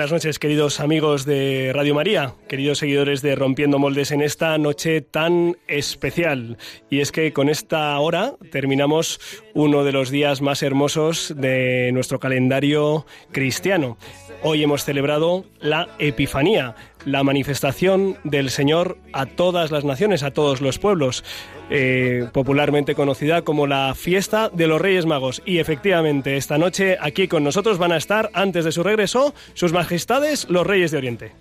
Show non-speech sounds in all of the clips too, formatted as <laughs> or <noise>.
Buenas noches, queridos amigos de Radio María, queridos seguidores de Rompiendo Moldes en esta noche tan especial. Y es que con esta hora terminamos uno de los días más hermosos de nuestro calendario cristiano. Hoy hemos celebrado la Epifanía, la manifestación del Señor a todas las naciones, a todos los pueblos, eh, popularmente conocida como la fiesta de los Reyes Magos. Y efectivamente, esta noche aquí con nosotros van a estar, antes de su regreso, sus majestades, los Reyes de Oriente.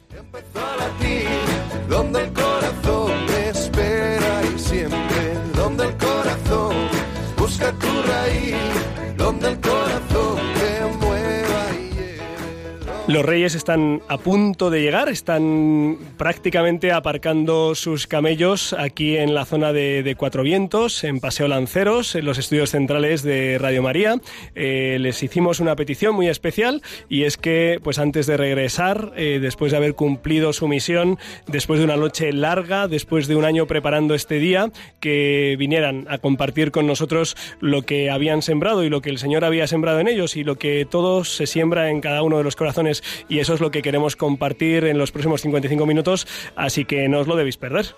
donde el corazón espera y siempre, donde el corazón busca tu raíz, donde el corazón los reyes están a punto de llegar, están prácticamente aparcando sus camellos aquí en la zona de, Cuatro Vientos, en Paseo Lanceros, en los estudios centrales de Radio María. Eh, les hicimos una petición muy especial y es que, pues antes de regresar, eh, después de haber cumplido su misión, después de una noche larga, después de un año preparando este día, que vinieran a compartir con nosotros lo que habían sembrado y lo que el Señor había sembrado en ellos y lo que todos se siembra en cada uno de los corazones y eso es lo que queremos compartir en los próximos 55 minutos, así que no os lo debéis perder.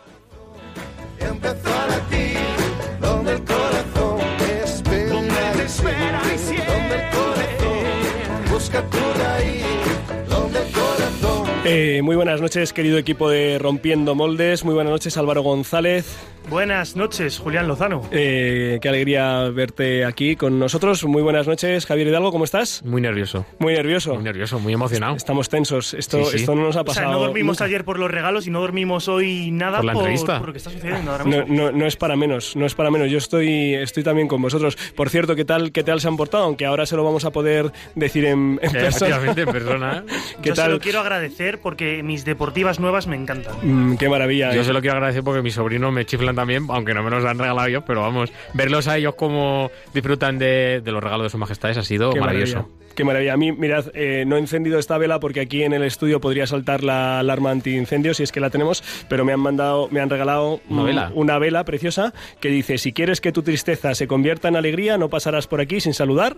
Eh, muy buenas noches, querido equipo de Rompiendo Moldes. Muy buenas noches, Álvaro González. Buenas noches, Julián Lozano. Eh, qué alegría verte aquí con nosotros. Muy buenas noches, Javier Hidalgo, ¿cómo estás? Muy nervioso. Muy nervioso. Muy nervioso, muy emocionado. Estamos tensos. Esto, esto no nos ha pasado. O sea, no dormimos ayer por los regalos y no dormimos hoy nada por, la entrevista. por lo que está sucediendo ahora mismo. No, no, es para menos, no es para menos. Yo estoy, estoy también con vosotros. Por cierto, ¿qué tal, qué tal se han portado? Aunque ahora se lo vamos a poder decir en, en persona. en persona. ¿Qué Yo tal? se lo quiero agradecer porque mis deportivas nuevas me encantan. Mm, qué maravilla. Yo ¿eh? se lo quiero agradecer porque mis sobrinos me chiflan también, aunque no me los han regalado yo, pero vamos, verlos a ellos como disfrutan de, los regalos de sus majestades ha sido Qué maravilloso. Maravilla. Qué maravilla. A mí, mirad, eh, no he encendido esta vela porque aquí en el estudio podría saltar la alarma antiincendio si es que la tenemos, pero me han mandado, me han regalado una vela, una vela preciosa que dice: si quieres que tu tristeza se convierta en alegría, no pasarás por aquí sin saludar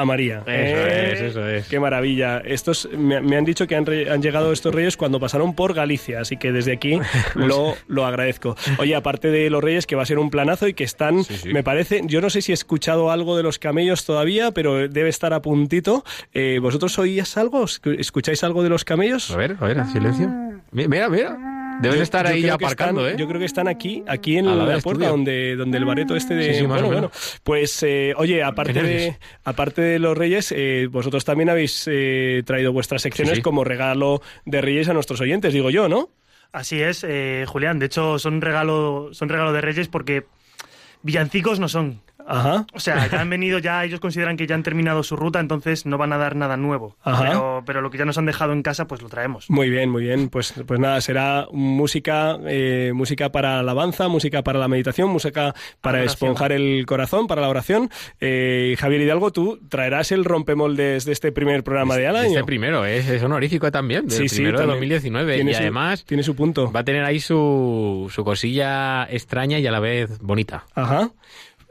a María. Eso es, eso es. Qué maravilla. Estos me, me han dicho que han, re, han, llegado estos reyes cuando pasaron por Galicia, así que desde aquí <laughs> lo, lo, agradezco. Oye, aparte de los reyes, que va a ser un planazo y que están, sí, sí. me parece, yo no sé si he escuchado algo de los camellos todavía, pero debe estar a puntito. Eh, ¿Vosotros oíais algo? ¿Escucháis algo de los camellos? A ver, a ver, silencio. Mira, mira. Deben yo, estar ahí ya aparcando, están, ¿eh? Yo creo que están aquí, aquí en A la la, puerta, donde, donde el bareto este de... Sí, sí, bueno, pues, eh, oye, aparte de, aparte de los reyes, eh, vosotros también habéis eh, traído vuestras secciones Sí, sí. como regalo de reyes a nuestros oyentes, digo yo, ¿no? Así es, eh, Julián. De hecho, son regalo, son regalo de Reyes porque villancicos no son. Ajá. O sea, ya han venido, ya ellos consideran que ya han terminado su ruta, entonces no van a dar nada nuevo. Ajá. Pero, pero lo que ya nos han dejado en casa, pues lo traemos. Muy bien, muy bien. Pues, pues nada, será música, eh, música para alabanza, música para la meditación, música para esponjar el corazón, para la oración. Eh, Javier Hidalgo, tú traerás el rompemoldes de este primer programa de al año. Este primero, es, es honorífico también, del Sí, sí, primero de también. 2019. Tiene Y su- además tiene su punto. va a tener ahí su, su cosilla extraña y a la vez bonita. Ajá.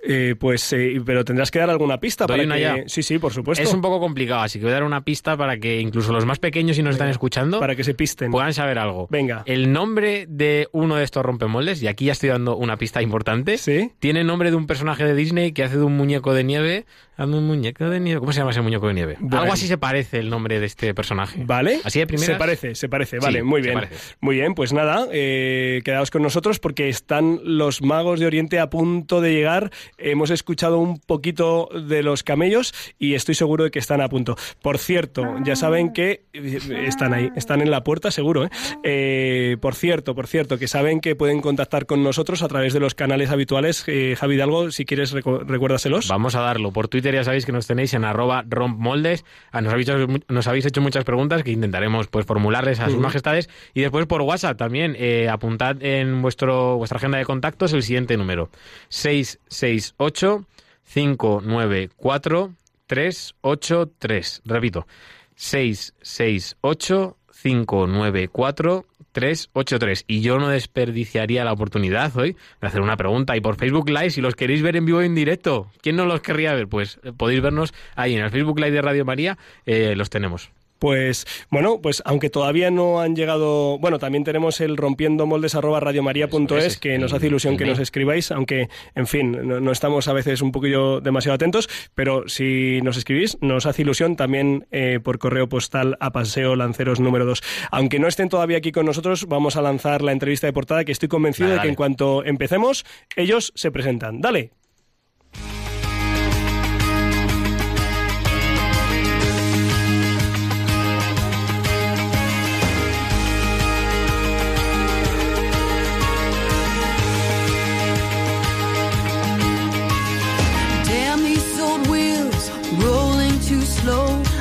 Eh, pues, eh, pero tendrás que dar alguna pista ¿Doy para una que... ya? Sí, sí, por supuesto. Es un poco complicado, así que voy a dar una pista para que incluso los más pequeños, si nos están escuchando, Para que se pisten. puedan saber algo. Venga. El nombre de uno de estos rompemoldes, y aquí ya estoy dando una pista importante, Sí. tiene nombre de un personaje de Disney que hace de un muñeco de nieve. Hazme un muñeco de nieve. ¿Cómo se llama ese muñeco de nieve? Bueno. Algo así se parece el nombre de este personaje. Vale. Así de primeras. Se parece, se parece. Sí, Vale, muy bien. Muy bien, pues nada, eh, quedaos con nosotros porque están los magos de Oriente a punto de llegar. Hemos escuchado un poquito de los camellos y estoy seguro de que están a punto. Por cierto, ya saben que eh, están ahí, están en la puerta, seguro. ¿eh? Eh, por cierto, por cierto, que saben que pueden contactar con nosotros a través de los canales habituales. Eh, Javi Hidalgo, si quieres, recu- recuérdaselos. Vamos a darlo por Twitter Twitter ya sabéis que nos tenéis en arroba rompmoldes. Ah, Nos habéis, hecho, nos habéis hecho muchas preguntas que intentaremos pues formularles a sus majestades. Y después por WhatsApp también. eh, apuntad en vuestro vuestra agenda de contactos el siguiente número. 668 594 383. Repito. 668 594 383 y yo no desperdiciaría la oportunidad hoy de hacer una pregunta y por Facebook Live. Si los queréis ver en vivo y en directo ¿quién no los querría ver? pues eh, podéis vernos ahí en el Facebook Live de Radio María eh, los tenemos Pues bueno, pues aunque todavía no han llegado, bueno, también tenemos el rompiendo moldes arroba radiomaria.es que nos hace ilusión que nos escribáis, aunque en fin, no, no estamos a veces un poquillo demasiado atentos, pero si nos escribís, nos hace ilusión también eh, por correo postal a Paseo Lanceros número 2. Aunque no estén todavía aquí con nosotros, vamos a lanzar la entrevista de portada que estoy convencido de que dale. en cuanto empecemos, ellos se presentan. Dale.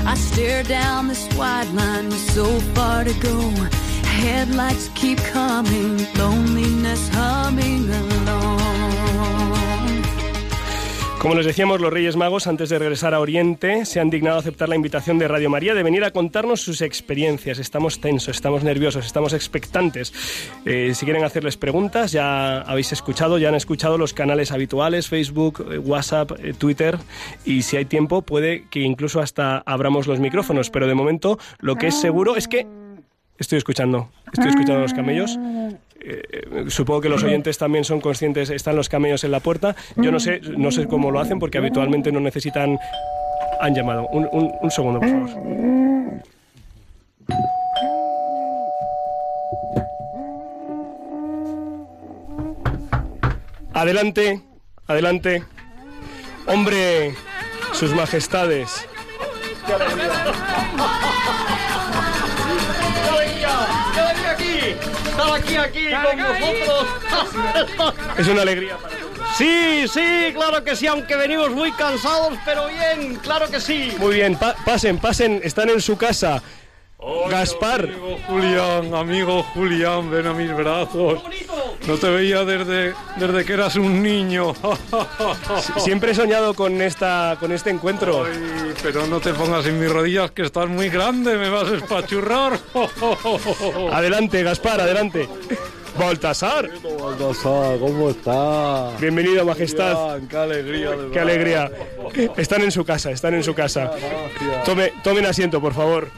I stare down this wide line with so far to go. Headlights keep coming, loneliness humming along. Como les decíamos, los Reyes Magos, antes de regresar a Oriente, se han dignado a aceptar la invitación de Radio María de venir a contarnos sus experiencias. Estamos tensos, estamos nerviosos, estamos expectantes. Eh, si quieren hacerles preguntas, ya habéis escuchado, ya han escuchado los canales habituales, Facebook, eh, WhatsApp, eh, Twitter, y si hay tiempo puede que incluso hasta abramos los micrófonos. Pero de momento, lo que es seguro es que... Estoy escuchando, estoy escuchando los camellos. Eh, supongo que los oyentes también son conscientes, están los camellos en la puerta. Yo no sé, no sé cómo lo hacen porque habitualmente no necesitan. Han llamado. Un- un segundo, por favor. Adelante, adelante. Hombre, sus majestades. Estar aquí, aquí con vosotros. Es una alegría para nosotros. Sí, sí, claro que sí, aunque venimos muy cansados, pero bien, claro que sí. Muy bien, pa- pasen, pasen, están en su casa. Gaspar. Amigo Julián, amigo Julián, ven a mis brazos. No te veía desde, desde que eras un niño. Siempre he soñado con esta con este encuentro. Ay, pero no te pongas en mis rodillas que estás muy grande, me vas a espachurrar. Adelante, Gaspar, adelante. Baltasar, ¿Cómo estás? bienvenido, majestad. qué alegría. de Qué alegría. Están en su casa, están en su casa. Tome, tomen asiento, por favor.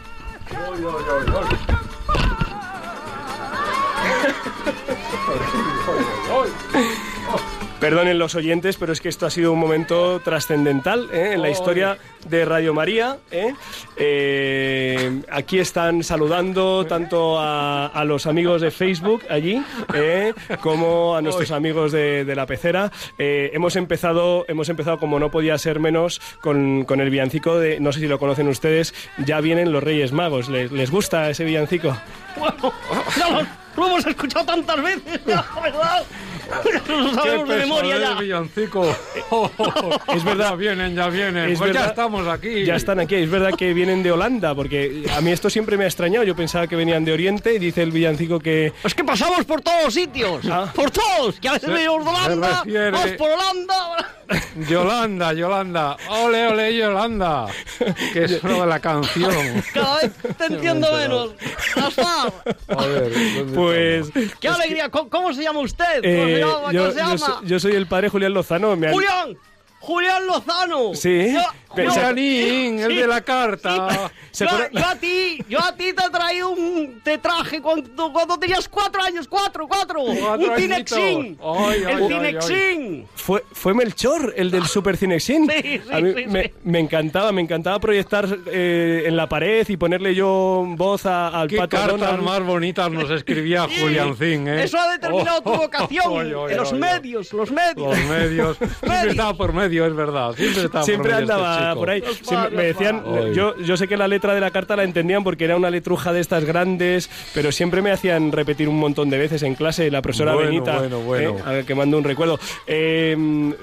Perdonen los oyentes, pero es que esto ha sido un momento trascendental ¿eh? en la historia de Radio María. ¿eh? Eh, aquí están saludando tanto a, a los amigos de Facebook allí ¿eh? como a nuestros amigos de, de la pecera. Eh, hemos empezado, hemos empezado como no podía ser menos con, con el villancico de, no sé si lo conocen ustedes, ya vienen los Reyes Magos. ¿Les, les gusta ese villancico? Bueno, ya lo, lo hemos escuchado tantas veces, ya, ¿verdad? Lo sabemos de memoria ya. villancico. <laughs> Es verdad. Ya vienen, ya vienen. Es pues ya estamos aquí. Ya están aquí, es verdad que vienen de Holanda, porque a mí esto siempre me ha extrañado. Yo pensaba que venían de Oriente y dice el villancico que. Es que pasamos por todos los sitios, Ah. por todos, que a veces venimos de Holanda, refiere- vamos por Holanda. <laughs> Yolanda, Yolanda. Ole, ole, Yolanda. <laughs> Que es de la canción. Cada vez te entiendo menos. A ver, ¿dónde Pues. qué alegría. ¿Cómo, cómo se llama usted? ¿Cómo yo, se yo llama? soy, yo soy el padre Julián Lozano. me han- Julián, Julián Lozano. Sí. Yo, yo- el de la carta. ¿Se yo, yo a ti, yo a ti te traí un, te traje cuando, cuando tenías cuatro años, cuatro, cuatro, Cuatro un Cinexin, el Cinexin. Fue, fue Melchor, el del Super Cinexin. Sí, sí, a mí sí, me, sí. me encantaba, me encantaba proyectar eh, en la pared y ponerle yo voz a- al Qué pato cartas Donald. más bonitas nos escribía Sí, Juliancín, ¿eh? Eso ha determinado tu Oh, vocación <laughs> en los medios, los medios. Los medios. Medios. estaba por medio medio, es verdad. Siempre está Siempre por medio este andaba chico. por ahí. Siempre me decían, yo, yo sé que la letra de la carta la entendían porque era una letruja de estas grandes, pero siempre me hacían repetir un montón de veces en clase la profesora Bueno, Benita, bueno, bueno. ¿eh? a ver, que mando un recuerdo. Eh,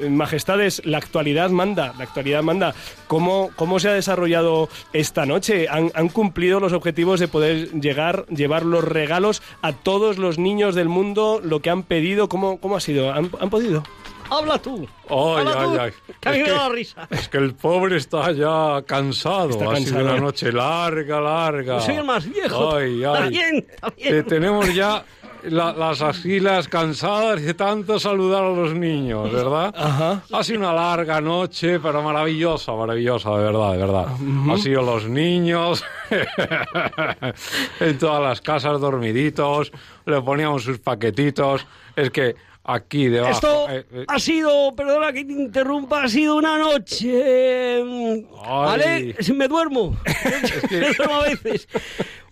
majestades, la actualidad manda, la actualidad manda. ¿Cómo, cómo se ha desarrollado esta noche? ¿Han, han cumplido los objetivos de poder llegar, llevar los regalos a todos los niños del mundo, lo que han pedido? ¿Cómo, cómo ha sido? ¿Han, han podido? Habla tú. Ay, Habla ay, tú, ay. Que a mí Es me que- da risa. Es que el pobre está ya cansado. Está ha sido cansado. una noche larga, larga. Yo soy el más viejo. Ay, ay. También, también. Que tenemos ya la- las axilas cansadas de tanto saludar a los niños, ¿verdad? Ajá. Ha sido una larga noche, pero maravillosa, maravillosa, de verdad, de verdad. Ha sido los niños <laughs> en todas las casas dormiditos, le poníamos sus paquetitos. Es que aquí debajo... Esto eh, eh, ha sido, perdona que te interrumpa, ha sido una noche. mm, Ay. Ale, si me duermo. <laughs> me duermo <laughs> a veces.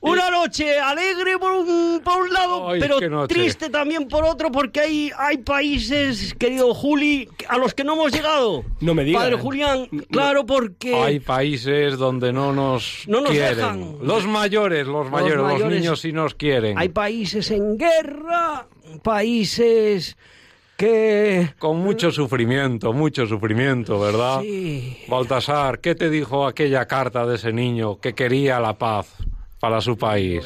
Una noche alegre por un, por un lado, Ay, pero triste también por otro, porque hay, hay países, querido Juli, a los que no hemos llegado. No me digas. Padre Julián, claro, porque. Hay países donde no nos, No nos quieren. dejan. Los mayores, los mayores, los, mayores. niños sí nos quieren. Hay países en guerra, países que. Con mucho sufrimiento, mucho sufrimiento, ¿verdad? Sí. Baltasar, ¿qué te dijo aquella carta de ese niño que quería la paz para su país?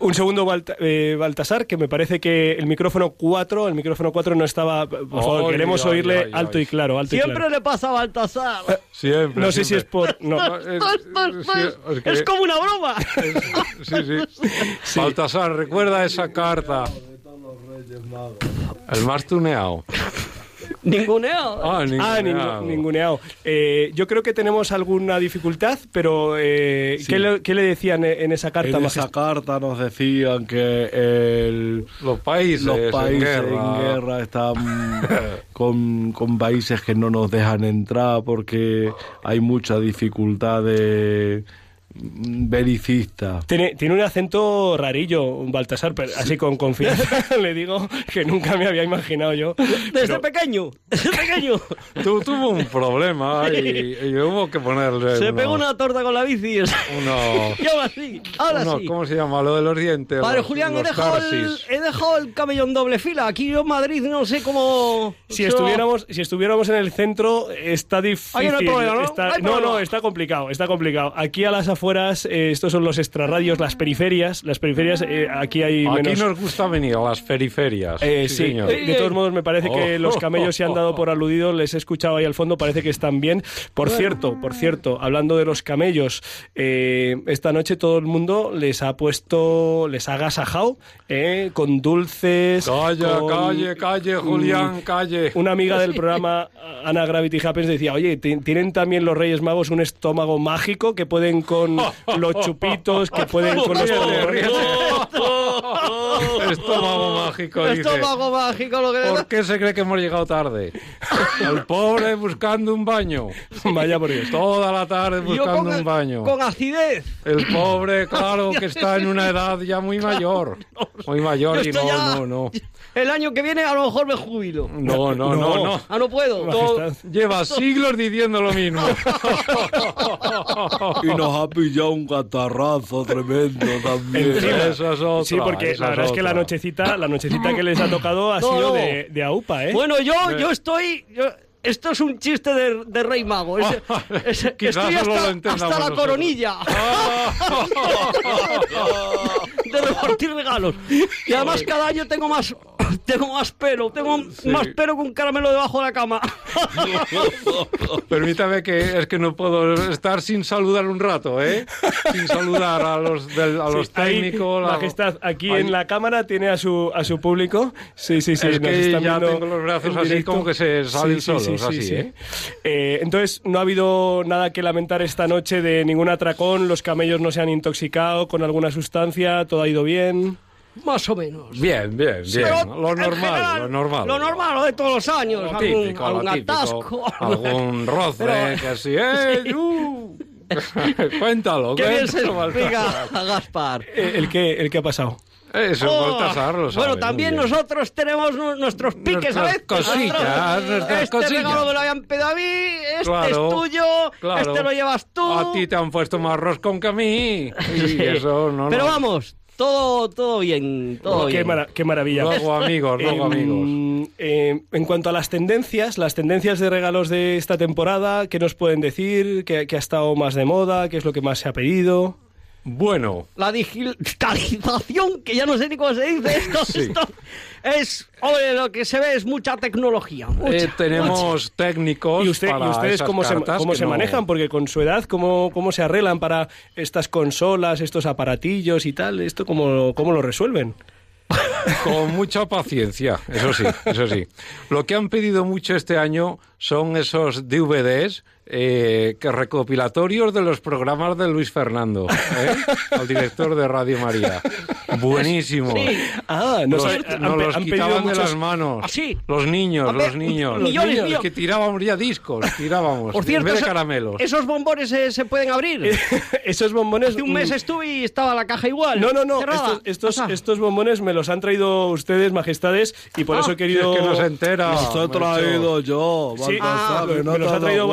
Un segundo, Balta- eh, Baltasar, que me parece que el micrófono 4, el micrófono 4 no estaba... Por favor, Ay, queremos ay, oírle ay, alto y claro, alto y Siempre claro. le pasa a Baltasar. Siempre. No sé si es por... No. Es- <laughs> sí, es que- Es como una broma. Sí, <laughs> sí. Baltasar, recuerda esa carta. El más tuneado. Ninguneado. Ah, Ah, ninguneado. ningu- ninguneado. Eh, yo creo que tenemos alguna dificultad, pero eh, ¿qué, le, qué le decían en esa carta? En esa carta nos decían que el, Los países, los en países guerra. en guerra están <laughs> con, con países que no nos dejan entrar porque hay mucha dificultad de belicista. Tiene, tiene un acento rarillo, Baltasar, pero así con confianza <laughs> le digo que nunca me había imaginado yo. Desde Pero- pequeño, desde pequeño. Tu- tuvo un problema y, y hubo que ponerle Se unos- pegó una torta con la bici. unos- Y <laughs> ahora sí, ahora unos- sí. ¿Cómo se llama? Lo de los dientes. Padre los- Julián, he los dejado, el, he dejado el cabello en doble fila. Aquí yo en Madrid no sé cómo... Si estuviéramos, si estuviéramos en el centro, está difícil. Ahí no hay problema, ¿no? Está- No hay no, problema. no, está complicado, está complicado. Aquí a las afueras, eh, estos son los extrarradios, las periferias. Las periferias, eh, aquí hay Aquí menos... nos gusta venir a las periferias. Eh, sí, señor. de todos modos me parece que Oh. los camellos se han dado por <laughs> aludidos, les he escuchado ahí al fondo, parece que están bien. Por cierto, por cierto, hablando de los camellos, eh, esta noche todo el mundo les ha puesto, les ha agasajado eh, con dulces. Calla, con- calle, calle, Julián, calle. Una amiga del <laughs> programa, Ana Gravity Happens, decía, oye, ti- tienen también los Reyes Magos un estómago mágico que pueden con los chupitos, que pueden con los. Estómago mágico, dice. Estómago mágico lo que. ¿Por qué se cree que hemos llegado tarde? El pobre buscando un baño. Vaya por Dios. Toda la tarde Yo buscando con, un baño. con acidez. El pobre, claro, <laughs> que está en una edad ya muy mayor. Muy mayor Yo y no, no, no. El año que viene a lo mejor me jubilo. No, no, no, no. Ah, no puedo. Lleva siglos diciendo lo mismo. <laughs> Y nos ha pillado un catarrazo tremendo también. Encima. Esa es otra. Sí, porque la verdad es que la nochecita, la nochecita que les ha tocado ha No, sido no. de, de AUPA, ¿eh? Bueno, yo, yo estoy. yo- esto es un chiste de, de Rey Mago. Es- es- Quizás estoy hasta, la coronilla. <laughs> De repartir regalos. Y además cada año tengo más, <laughs> tengo más pelo, tengo más pelo que un caramelo debajo de la cama. <laughs> Permítame que es que no puedo estar sin saludar un rato, ¿eh? Sin saludar a los, del- a los Sí, ahí, técnicos. la- Majestad, aquí Ahí. en la cámara tiene a su, a su público. Sí, sí, sí. Es nos que están ya viendo tengo los brazos así directo. como que se salen solos, así, ¿eh? Eh, Entonces, no ha habido nada que lamentar esta noche de ningún atracón. Los camellos no se han intoxicado con alguna sustancia. Todo ha ido bien. Más o menos. Bien, bien, bien. Pero, lo normal, general, lo normal. Lo normal, lo de todos los años. Lo algún, típico, lo algún típico. atasco. <laughs> Algún roce, Pero- que <laughs> así, ¡eh! <laughs> ¡uh! Cuéntalo, Qué cuéntalo, explica Baltasar. a Gaspar. Eh, ¿El qué, el qué ha pasado? Eso, Oh, Baltasar lo sabe Bueno, también nosotros tenemos nu- nuestros piques, Nuestras ¿sabes? cosillas, Nosotros- nuestras este cosillas. regalo me lo habían pedido a mí, este Claro, es tuyo, claro. este lo llevas tú. A ti te han puesto más roscón que a mí. Y Sí. eso no Pero no. vamos, todo, todo bien, todo qué, bien. mara- qué maravilla. Luego amigos, luego Em, amigos. eh, en cuanto a las tendencias, las tendencias de regalos de esta temporada, ¿qué nos pueden decir? ¿Qué, qué ha estado más de moda? ¿Qué es lo que más se ha pedido? Bueno, La digitalización, que ya no sé ni cómo se dice esto, <laughs> Sí. esto es, lo que se ve es mucha tecnología. mucha, eh, mucha. tenemos técnicos ¿Y, usted- y para ustedes esas cómo se, cartas cómo que se no- manejan? Porque con su edad, ¿cómo, ¿cómo se arreglan para estas consolas, estos aparatillos y tal? ¿Esto cómo, cómo lo resuelven? <laughs> Con mucha paciencia, eso sí, eso sí. Lo que han pedido mucho este año son esos DVDs eh, que recopilatorios de los programas de Luis Fernando, ¿eh? <laughs> al director de Radio María. Buenísimo. Ah, no Los- han nos los han quitaban de muchos- las manos. ¿Ah, sí? Los niños, los niños. millones, los niños, millones. que tirábamos ya discos, tirábamos. Por cierto, en vez de caramelos. esos bombones eh, se pueden abrir. <laughs> Esos bombones... Hace un mes mm, estuve y estaba la caja igual. No, no, no. cerrada. Estos, estos, estos bombones me los han traído ustedes, majestades, y por Ah, eso he querido... Si es que no se entera. Los he traído yo, Sí, Baltasar, que no me los ha traído dado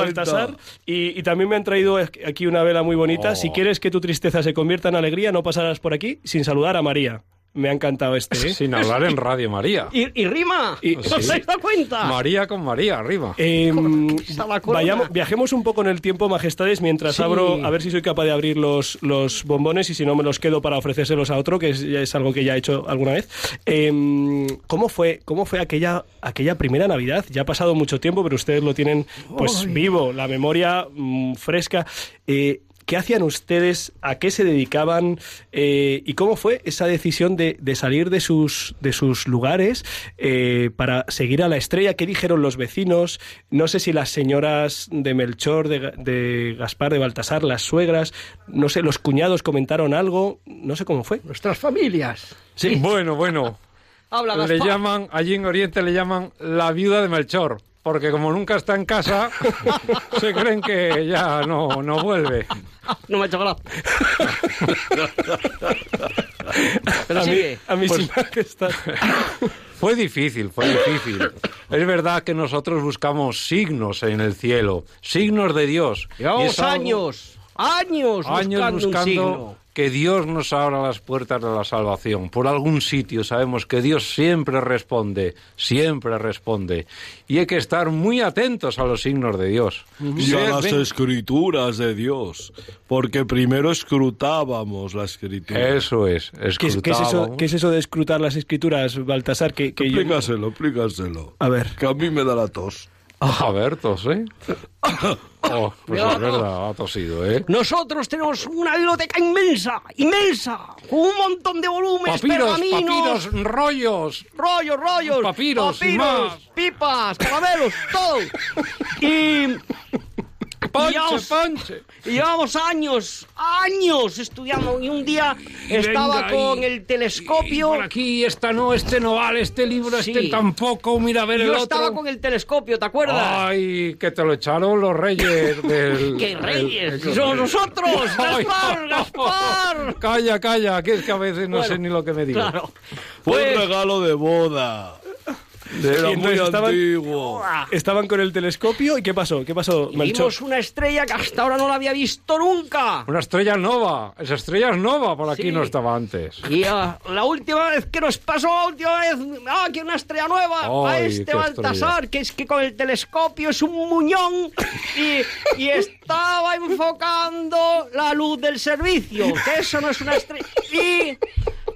y, y también me han traído aquí una vela muy bonita. Oh. Si quieres que tu tristeza se convierta en alegría, no pasarás por aquí sin saludar a María. Me ha encantado este. ¿eh? <laughs> Sin hablar en Radio María. ¿Y, y rima? Y- ¿No Sí. os habéis dado cuenta? María con María, arriba. Pisa la corona. vayamos, viajemos un poco en el tiempo, majestades, mientras Sí. abro, a ver si soy capaz de abrir los, los bombones y si no me los quedo para ofrecérselos a otro, que es, ya es algo que ya he hecho alguna vez. Em, ¿Cómo fue, cómo fue aquella, aquella primera Navidad? Ya ha pasado mucho tiempo, pero ustedes lo tienen pues vivo, la memoria mm, fresca. Eh, ¿Qué hacían ustedes? ¿A qué se dedicaban? Eh, ¿Y cómo fue esa decisión de, de salir de sus, de sus lugares eh, para seguir a la estrella? ¿Qué dijeron los vecinos? No sé si las señoras de Melchor, de, Ga- de Gaspar, de Baltasar, las suegras, no sé, los cuñados comentaron algo. No sé cómo fue. Nuestras familias. Sí. Bueno, bueno. <laughs> Habla Le llaman, allí en Oriente le llaman la viuda de Melchor, porque como nunca está en casa, <laughs> se creen que ya no, no vuelve. No me ha hecho gracia. Pero a mí, sigue. a mí Pues- sí, majestad. Fue difícil, fue difícil. Es verdad que nosotros buscamos signos en el cielo, signos de Dios. Llevamos años, años, años buscando, un buscando signo. Que Dios nos abra las puertas de la salvación. Por algún sitio sabemos que Dios siempre responde, siempre responde. Y hay que estar muy atentos a los signos de Dios. Y a las escrituras de Dios, porque primero escrutábamos la escritura. Eso es, ¿Qué es, qué es eso, escrutábamos. qué es eso de escrutar las escrituras, Baltasar? Que, que yo- Explícaselo, explícaselo. A ver. Que a mí me da la tos. A ver, tos, ¿eh? Oh, pues es verdad, ha tosido, ¿eh? Nosotros tenemos una biblioteca inmensa, inmensa, con un montón de volúmenes, Papiros, papiros, rollos. rollos, rollos, Papiros, papiros, más. pipas, caramelos, todo. Y Ponche, llevamos, ponche. y llevamos años, años estudiando. Y un día estaba venga, con y- el Y telescopio. por aquí, esta no, este no vale, este libro, Sí. este tampoco, mira a ver y el yo otro. estaba con el telescopio, ¿te acuerdas? Ay, que te lo echaron los reyes <laughs> del... <laughs> ¡Qué reyes! el- Si somos nosotros! <laughs> ¡Gaspar, Gaspar! Calla, calla, que es que a veces no Bueno, sé ni lo que me digo. Claro. Fue Pues- un regalo de boda. Era muy estaban- antiguo. Estaban con el telescopio y ¿qué pasó? ¿Qué pasó, Y Melchor? vimos una estrella que hasta ahora no la había visto nunca. Una estrella nova, esa estrella es nova, por aquí Sí. no estaba antes. Y ah, la última vez que nos pasó, la última vez, ah, que una estrella nueva, a Ay, este qué Baltasar, que es que con el telescopio es un muñón y, y estaba enfocando la luz del servicio, que eso no es una estrella. Y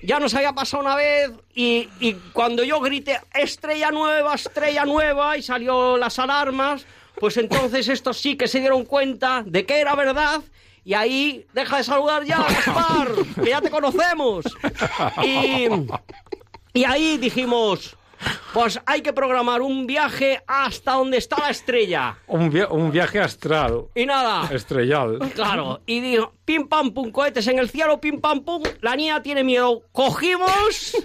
ya nos había pasado una vez y, y cuando yo grité estrella nueva, estrella nueva y salió las alarmas, pues entonces estos sí que se dieron cuenta de que era verdad y ahí deja de saludar ya, Gaspar, que ya te conocemos. Y, y ahí dijimos, pues hay que programar un viaje hasta donde está la estrella. Un, via- un viaje astral, Y nada, estrellal. Claro, y dijo, pim pam pum, cohetes en el cielo, pim pam pum, la niña tiene miedo. Cogimos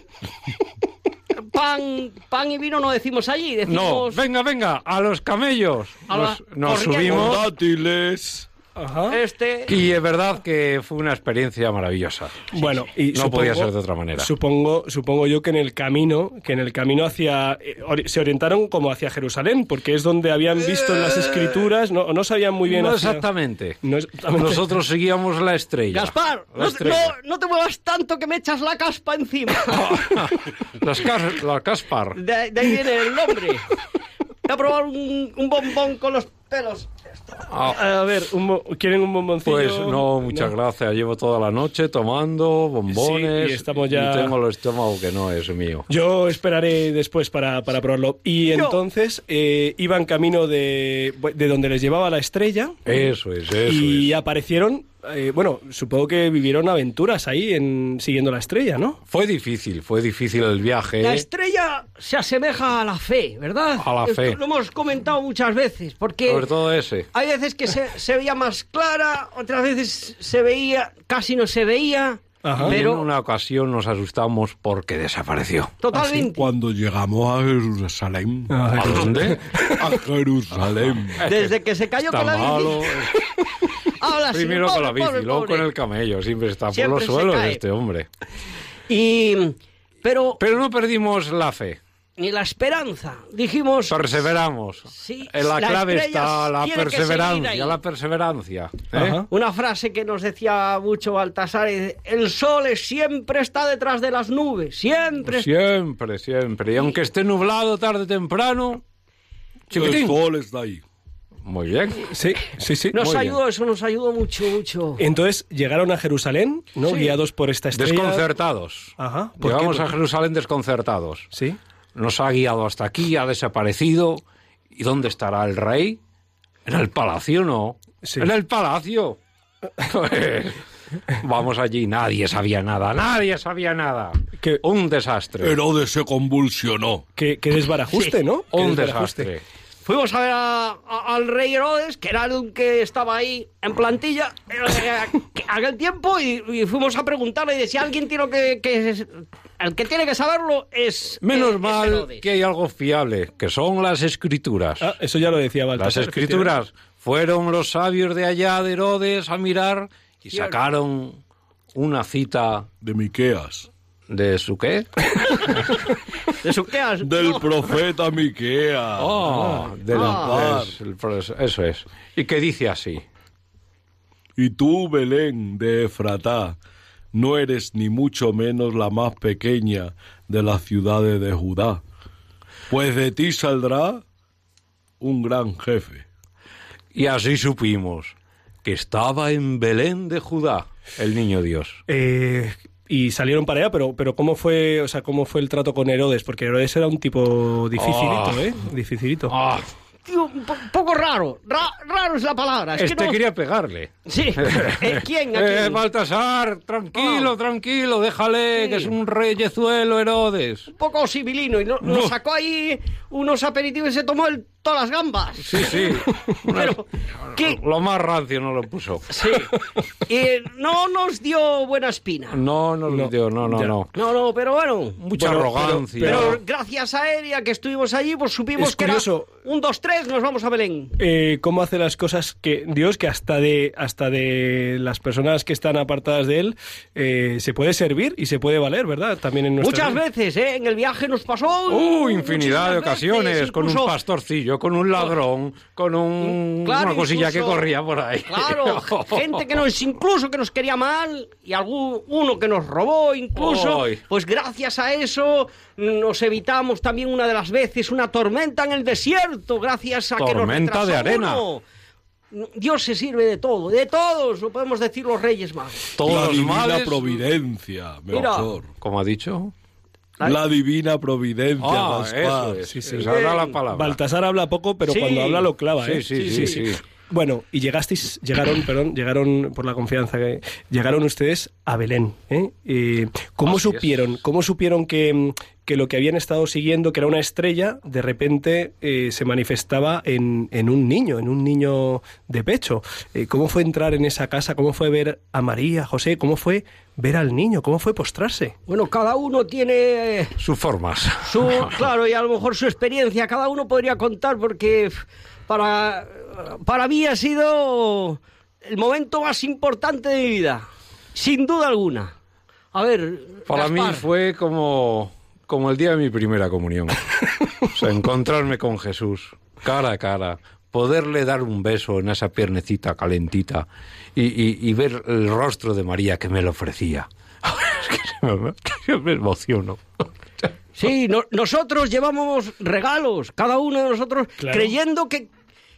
pan, pan y vino no decimos allí, No, decimos venga, venga, a los camellos. A la- Nos, nos subimos, Dátiles. Ajá. este... Y es verdad que fue una experiencia maravillosa. Bueno, y No podía ser de otra manera. Supongo, supongo yo que en el camino, que en el camino hacia eh, se orientaron como hacia Jerusalén, porque es donde habían visto en las escrituras, no, no sabían muy bien. No hacia- exactamente. No exactamente. Nosotros seguíamos la estrella. Gaspar, La no, estrella. no- no te muevas tanto que me echas la caspa encima. <laughs> Las cas- la Caspar. De, de ahí viene el nombre. Voy a probar un, un bombón con los pelos. A ver, un ¿quieren un bomboncillo? Pues no, muchas gracias. Llevo toda la noche tomando bombones. Sí, y estamos ya- y tengo el estómago que no es mío. Yo esperaré después para, para probarlo. Y entonces eh, iban camino de, de donde les llevaba la estrella. Eso es, eso y es. aparecieron, eh, bueno, supongo que vivieron aventuras ahí en siguiendo la estrella, ¿no? Fue difícil, fue difícil el viaje. La estrella se asemeja a la fe, ¿verdad? A la Esto fe. Lo hemos comentado muchas veces, porque Sobre todo ese. hay veces que se, se veía más clara, otras veces se veía, casi no se veía, Ajá. Y en pero una ocasión nos asustamos porque desapareció. totalmente. Cuando llegamos a Jerusalén. ¿A dónde? A <laughs> Jerusalén. Desde que se cayó Está <laughs> con la bici, malo. habla así, Primero con pobre, la bici, pobre, luego pobre. con el camello. Siempre está por los suelos cae. este hombre. Y, pero Pero no perdimos la fe. Ni la esperanza. Dijimos, Perseveramos. Sí, En la la clave está la perseverancia, la perseverancia. ¿eh? Una frase que nos decía mucho Baltasar, el sol siempre está detrás de las nubes, siempre. Siempre, siempre. Y aunque esté nublado tarde o temprano, El chiquitín. sol está ahí. Muy bien. Sí, sí, sí. Nos Muy ayudó, eso nos ayudó mucho, mucho. Entonces llegaron a Jerusalén, ¿no? Sí. Guiados por esta estrella. Desconcertados. Ajá. ¿Por qué? Llegamos ¿Por a qué? Jerusalén desconcertados. Sí. Nos ha guiado hasta aquí, ha desaparecido. ¿Y dónde estará el rey? En el palacio, ¿no? Sí. En el palacio. <laughs> Vamos allí, nadie sabía nada, nadie sabía nada. Que- Un desastre. Herodes se convulsionó. Qué, qué desbarajuste, ¿no? Un desbarajuste. Fuimos a ver a- a- al rey Herodes, que era el que estaba ahí en plantilla eh, que- aquel tiempo, y, y fuimos a preguntarle de si alguien tiene que, que- El que tiene que saberlo es... Menos es- es mal que hay algo fiable, que son las escrituras. Ah, eso ya lo decía Las Baltasar. escrituras fueron los sabios de allá de Herodes a mirar y sacaron una cita De Miqueas. De su qué? <laughs> ¿De su qué has- Del no. profeta. Oh, de la Ah. es profesor- eso es. Y que dice así. Y tú, Belén de Efratá, no eres ni mucho menos la más pequeña de las ciudades de Judá, pues de ti saldrá un gran jefe. Y así supimos que estaba en Belén de Judá el niño Dios. Eh, y salieron para allá, pero, pero ¿cómo fue, o sea, cómo fue el trato con Herodes? Porque Herodes era un tipo dificilito, Ah. ¿eh? Dificilito. Ah, Tío, un po- poco raro. Ra- raro es la palabra. Es este que no- quería pegarle. Sí. <laughs> Eh, ¿Quién? ¿A Eh? Baltasar, tranquilo, Ah. tranquilo, déjale, Sí. que es un reyezuelo Herodes. Un poco civilino. Y no- No. nos sacó ahí unos aperitivos y se tomó el- todas las gambas. Sí, sí. <laughs> Pero, ¿qué? Lo más rancio no lo puso. Sí. Y no nos dio buena espina. No, no, no, no, no, ya. no. No, no, pero bueno. Mucha Bueno, arrogancia. Pero gracias a él y a que estuvimos allí, pues supimos Es que curioso. era un, dos, tres, nos vamos a Belén. Eh, cómo hace las cosas que Dios, que hasta de hasta de las personas que están apartadas de él, eh, se puede servir y se puede valer, ¿verdad? También en Muchas vida. veces, ¿eh? En el viaje nos pasó. Uh, infinidad de ocasiones, veces, con un incluso- con un ladrón, con un, Claro, una cosilla que corría por ahí. Claro, <laughs> gente que nos incluso que nos quería mal y algún uno que nos robó incluso. Pues gracias a eso nos evitamos también una de las veces una tormenta en el desierto gracias a que nos Tormenta de arena. uno. Dios se sirve de todo, de todos, lo podemos decir los Reyes Magos. Todos la males. providencia, Mira. mejor. Como ha dicho. La divina providencia, Ah, Gaspar. eso es. Sí, sí. Esa era la palabra. Baltasar habla poco, pero Sí. cuando habla lo clava, Sí, ¿eh? sí, sí, sí. Bueno, y llegasteis, llegaron, perdón, llegaron por la confianza que llegaron ustedes a Belén. ¿eh? Eh, ¿Cómo Así es. supieron? ¿Cómo supieron que, que lo que habían estado siguiendo, que era una estrella, de repente eh, se manifestaba en, en un niño, en un niño de pecho? Eh, ¿Cómo fue entrar en esa casa? ¿Cómo fue ver a María, a José? ¿Cómo fue ver al niño? ¿Cómo fue postrarse? Bueno, cada uno tiene eh, Sus formas. su, claro, y a lo mejor su experiencia, cada uno podría contar porque para, para mí ha sido el momento más importante de mi vida, sin duda alguna. A ver, Para mí fue como, como el día de mi primera comunión. o sea, encontrarme con Jesús, cara a cara, poderle dar un beso en esa piernecita calentita y, y- y ver el rostro de María que me lo ofrecía. <laughs> es que se me, <laughs> que me emociono. Sí, no- nosotros llevamos regalos, cada uno de nosotros Claro. creyendo que,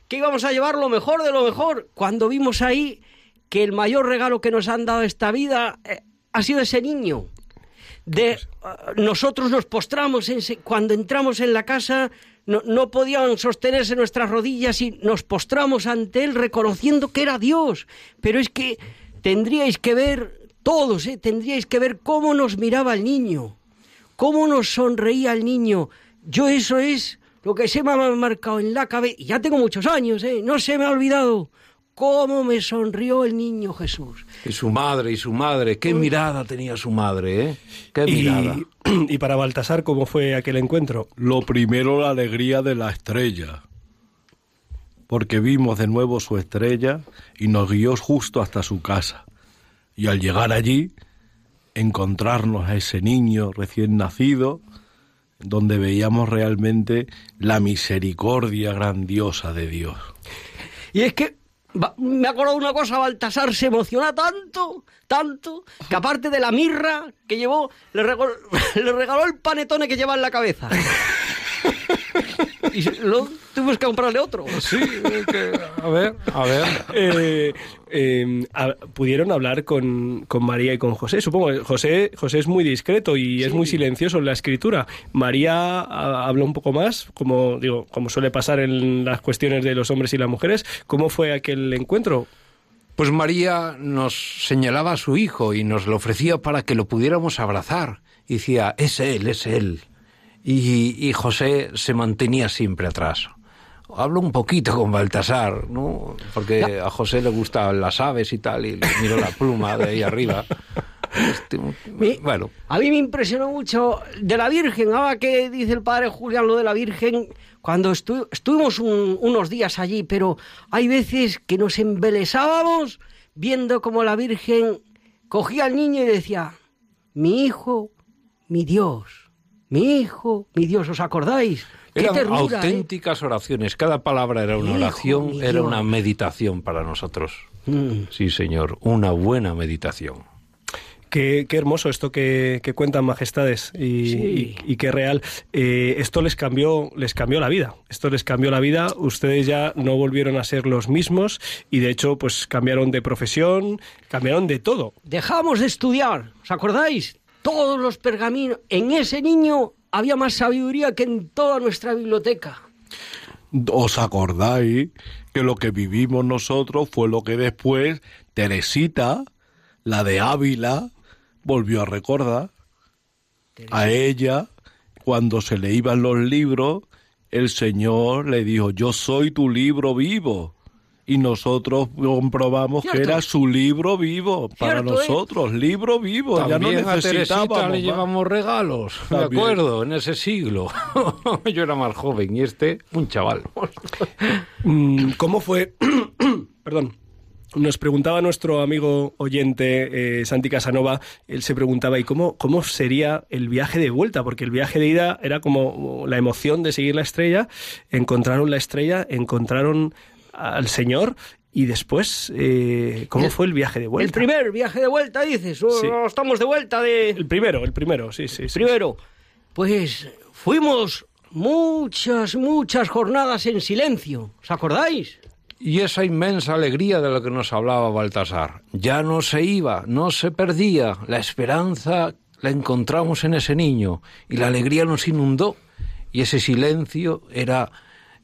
que íbamos a llevar lo mejor de lo mejor. Cuando vimos ahí que el mayor regalo que nos han dado esta vida eh, ha sido ese niño. De, eh, nosotros nos postramos, en cuando entramos en la casa no, no podían sostenerse nuestras rodillas y nos postramos ante él reconociendo que era Dios. Pero es que tendríais que ver, todos, eh, tendríais que ver cómo nos miraba el niño cómo nos sonreía el niño. Yo eso es lo que se me ha marcado en la cabeza. Y ya tengo muchos años, ¿eh? No se me ha olvidado cómo me sonrió el niño Jesús. Y su madre, y su madre, qué mirada tenía su madre, ¿eh? Qué mirada. Y, <clears throat> y para Baltasar, ¿cómo fue aquel encuentro? Lo primero, la alegría de la estrella. Porque vimos de nuevo su estrella y nos guió justo hasta su casa. Y al llegar allí, encontrarnos a ese niño recién nacido, donde veíamos realmente la misericordia grandiosa de Dios. Y es que me ha acordado una cosa, Baltasar se emociona tanto, tanto, que aparte de la mirra que llevó, le regaló, <laughs> le regaló el panetone que lleva en la cabeza. Y luego tuvimos que comprarle otro. Sí, que, a ver, a ver. Eh, eh, a- pudieron hablar con, con María y con José. Supongo que José, José es muy discreto y es muy silencioso en la escritura. María habló un poco más, como digo, como suele pasar en las cuestiones de los hombres y las mujeres. ¿Cómo fue aquel encuentro? Pues María nos señalaba a su hijo y nos lo ofrecía para que lo pudiéramos abrazar. Y decía, es él, es él. Y, y José se mantenía siempre atrás. Hablo un poquito con Baltasar, ¿no? Porque a José le gustan las aves y tal, y le miro la pluma de ahí arriba. Este, bueno, A mí me impresionó mucho de la Virgen, ahora que dice el padre Julián lo de la Virgen, cuando estu- estuvimos un- unos días allí, pero hay veces que nos embelesábamos viendo como la Virgen cogía al niño y decía, mi hijo, mi Dios, mi hijo, mi Dios, ¿os acordáis? Qué eran ternura, ¿eh? auténticas oraciones. Cada palabra era una Hijo oración, era una meditación para nosotros. Mm. Sí, señor, una buena meditación. Qué, qué hermoso esto que, que cuentan majestades y, Sí. y- y qué real. Eh, esto les cambió, les cambió la vida. Esto les cambió la vida. Ustedes ya no volvieron a ser los mismos y de hecho, pues cambiaron de profesión, cambiaron de todo. Dejamos de estudiar, ¿os acordáis? Todos los pergaminos. En ese niño había más sabiduría que en toda nuestra biblioteca. ¿Os acordáis que lo que vivimos nosotros fue lo que después Teresita, la de Ávila, volvió a recordar? A ella, cuando se le iban los libros, el Señor le dijo, yo soy tu libro vivo. Y nosotros comprobamos que era su libro vivo para Cierto, ¿eh? nosotros, libro vivo. ya no También a necesitábamos le llevamos regalos, de También. acuerdo, en ese siglo. <laughs> Yo era más joven y este, un chaval. <laughs> Mm, ¿Cómo fue? <clears throat> Perdón. Nos preguntaba nuestro amigo oyente eh, Santi Casanova, él se preguntaba, ¿y cómo, cómo sería el viaje de vuelta? Porque el viaje de ida era como la emoción de seguir la estrella, encontraron la estrella, encontraron al Señor y después, eh, ¿cómo El- fue el viaje de vuelta? El primer viaje de vuelta, dices. o- Sí. estamos de vuelta de... El primero, el primero, sí, sí. sí. Primero, pues fuimos muchas, muchas jornadas en silencio. ¿Os acordáis? Y esa inmensa alegría de la que nos hablaba Baltasar. Ya no se iba, no se perdía. La esperanza la encontramos en ese niño y la alegría nos inundó. Y ese silencio era,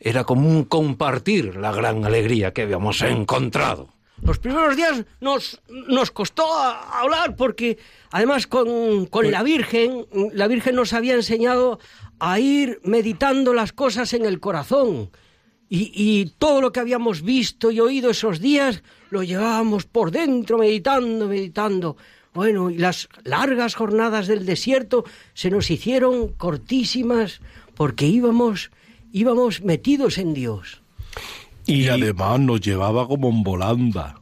era como compartir la gran alegría que habíamos encontrado. Los primeros días nos, nos costó hablar porque además con, con la Virgen, la Virgen nos había enseñado a ir meditando las cosas en el corazón. Y, y todo lo que habíamos visto y oído esos días lo llevábamos por dentro, meditando, meditando. Bueno, y las largas jornadas del desierto se nos hicieron cortísimas porque íbamos, íbamos metidos en Dios. Y además nos llevaba como en volanda.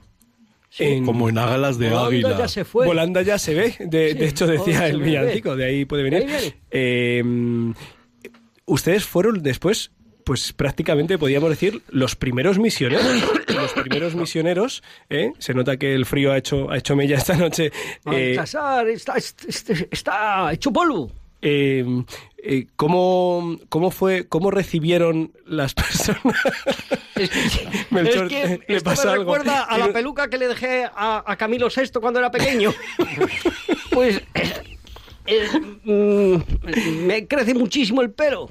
En- Como en águilas de Holanda águila. ya se fue. Volanda ya se ve, de, de hecho decía Holanda el villancico, de ahí puede venir. Ahí. Eh, ustedes fueron después, pues prácticamente podríamos decir, los primeros misioneros. <coughs> los primeros misioneros, ¿eh? se nota que el frío ha hecho, ha hecho mella esta noche. Eh, Baltasar está, está, está hecho polvo. eh, eh, ¿cómo, ¿Cómo fue, cómo recibieron las <laughs> personas? <laughs> Melchor, es que ¿le esto pasa me algo? recuerda a la peluca que le dejé a, a Camilo VI cuando era pequeño. <laughs> pues eh, eh, mm, me crece muchísimo el pelo.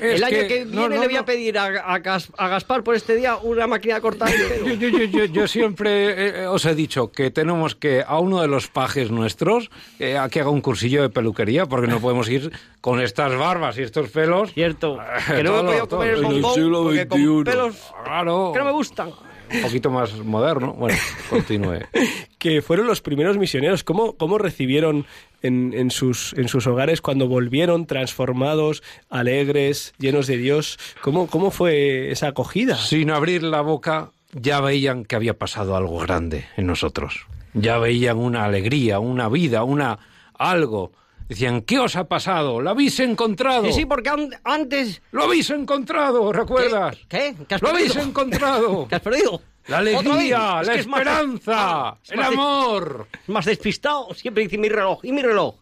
Es el año que- viene no, le voy a pedir a, a Gas- a Gaspar por este día una máquina de cortar el pelo. Yo, yo- yo- yo- yo siempre eh, os he dicho que tenemos que a uno de los pajes nuestros eh, a que haga un cursillo de peluquería porque no podemos ir con estas barbas y estos pelos. Cierto. <laughs> Que no me he podido comer el bombón porque con pelos Claro. que no me gustan. Un poquito más moderno. Bueno, continúe. <laughs> que fueron los primeros misioneros. ¿Cómo, cómo recibieron en, en sus, en sus hogares cuando volvieron transformados, alegres, llenos de Dios? ¿Cómo, cómo fue esa acogida? Sin abrir la boca, ya veían que había pasado algo grande en nosotros. Ya veían una alegría, una vida, una algo. Decían, ¿qué os ha pasado? ¿Lo habéis encontrado? Sí, sí, porque an- antes... ¡Lo habéis encontrado! ¿Recuerdas? ¿Qué? ¿Qué has ¡Lo habéis encontrado! <laughs> ¿Qué has perdido? La alegría, Es la más esperanza, es el amor. Más despistado, siempre dice mi reloj, y mi reloj.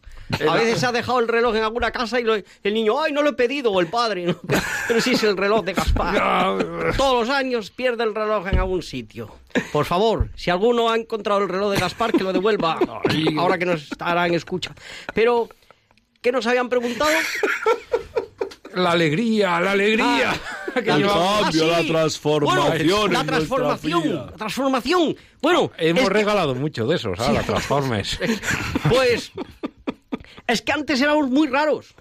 A veces se ha dejado el reloj en alguna casa y lo- el niño, ay, no lo he pedido, o el padre, ¿no? <laughs> pero sí es el reloj de Gaspar. Todos los años pierde el reloj en algún sitio. Por favor, si alguno ha encontrado el reloj de Gaspar, que lo devuelva, <laughs> ahora que nos estará en escucha. Pero, ¿qué nos habían preguntado? La alegría, la alegría. <laughs> La- llevamos. cambio, la transformación Bueno, en la transformación, la transformación. Bueno, Hemos que- regalado mucho de esos, ahora, transformes. Pues es que antes éramos muy raros.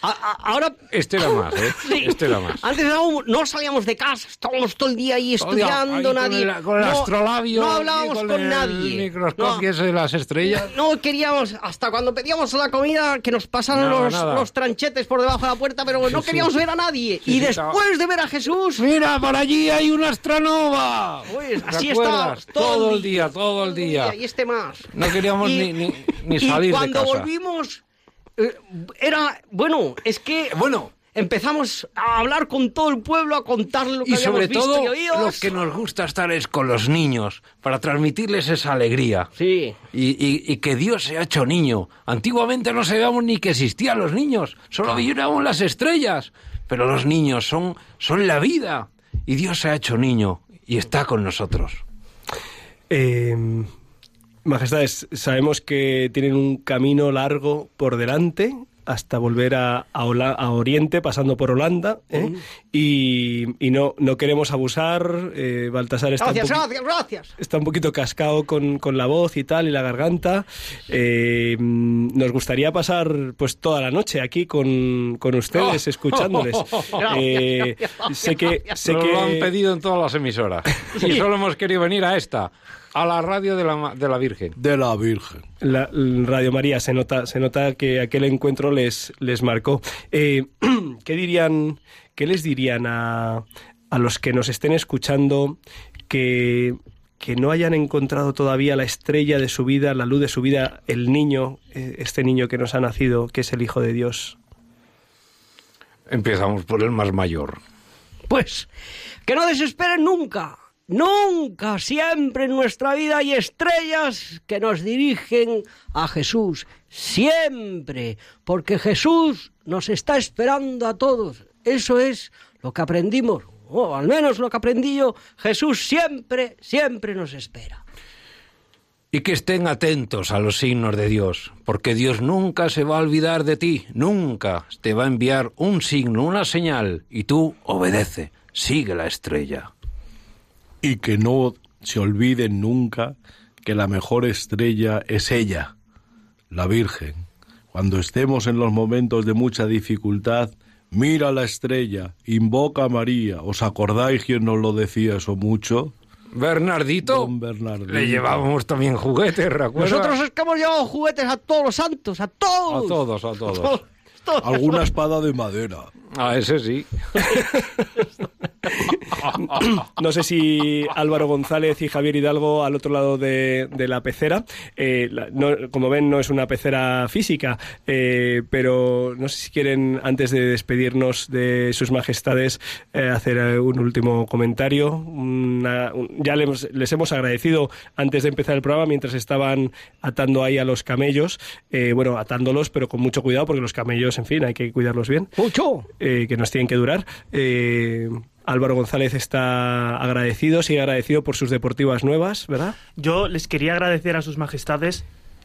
A- a- ahora Este era más, ¿eh? <laughs> Sí. Este era más. Antes no salíamos de casa, estábamos todo el día ahí Todo día estudiando, ahí con nadie. el- Con el, no, astrolabio. No y hablábamos con, el nadie. microscopio ese de las estrellas. No, no queríamos, hasta cuando pedíamos la comida, que nos pasaran Nada, los, nada. los tranchetes por debajo de la puerta, pero no sí. queríamos ver a nadie. Sí, y sí, después de ver a Jesús, Mira, por allí hay una astronova. pues así estábamos Todo el día, todo el día. Y este más. No queríamos Y- ni, ni, ni y salir de cuando casa. volvimos, era, bueno, es que, bueno, empezamos a hablar con todo el pueblo, a contarle lo que Y habíamos sobre visto todo, y lo que nos gusta estar es con los niños, para transmitirles esa alegría. Sí. Y, y- y que Dios se ha hecho niño. Antiguamente no sabíamos ni que existían los niños, solo veíamos las estrellas. Pero los niños son, son la vida. Y Dios se ha hecho niño y está con nosotros. Eh, majestades, sabemos que tienen un camino largo por delante hasta volver a, a Hola- a Oriente, pasando por Holanda, ¿eh? y, y no, no queremos abusar. eh, Baltasar está, Gracias, un gracias, gracias. está un poquito cascado con, con la voz y tal, y la garganta. Eh, mm, nos gustaría pasar pues toda la noche aquí con, con ustedes, escuchándoles. <laughs> Eh, sé que... Sé Nos que... lo han pedido en todas las emisoras. <laughs> Y solo hemos querido venir a esta, a la radio de la, ma- de la Virgen. De la Virgen. La, Radio María, se nota, se nota que aquel encuentro les, les marcó. Eh, <clears throat> ¿Qué dirían, qué les dirían a, a los que nos estén escuchando que, que no hayan encontrado todavía la estrella de su vida, la luz de su vida, el niño, eh, este niño que nos ha nacido, que es el Hijo de Dios? Empezamos por el más mayor. Pues que no desesperen nunca. Nunca, siempre en nuestra vida hay estrellas que nos dirigen a Jesús. Siempre. Porque Jesús nos está esperando a todos. Eso es lo que aprendimos. O al menos lo que aprendí yo. Jesús siempre, siempre nos espera. Y que estén atentos a los signos de Dios, porque Dios nunca se va a olvidar de ti, nunca te va a enviar un signo, una señal, y tú obedece, sigue la estrella. Y que no se olviden nunca que la mejor estrella es ella, la Virgen. Cuando estemos en los momentos de mucha dificultad, mira la estrella, invoca a María. ¿Os acordáis quién nos lo decía eso mucho? Bernardito, Don Bernardito. le llevábamos también juguetes, ¿recuerdas? Nosotros es que hemos llevado juguetes a todos los santos, a todos. A todos, a todos. <laughs> Alguna espada de madera. A ese sí. <laughs> <coughs> no sé si Álvaro González y Javier Hidalgo al otro lado de, de la pecera. Eh, la- no- como ven, no es una pecera física, eh, pero no sé si quieren, antes de despedirnos de sus majestades, eh, hacer un último comentario. Una- un- ya les, les hemos agradecido antes de empezar el programa, mientras estaban atando ahí a los camellos. bueno, atándolos, pero con mucho cuidado, porque los camellos, en fin, hay que cuidarlos bien Mucho. que nos tienen que durar. Álvaro González está agradecido, sigue agradecido por sus deportivas nuevas, ¿verdad? Yo les quería agradecer a sus majestades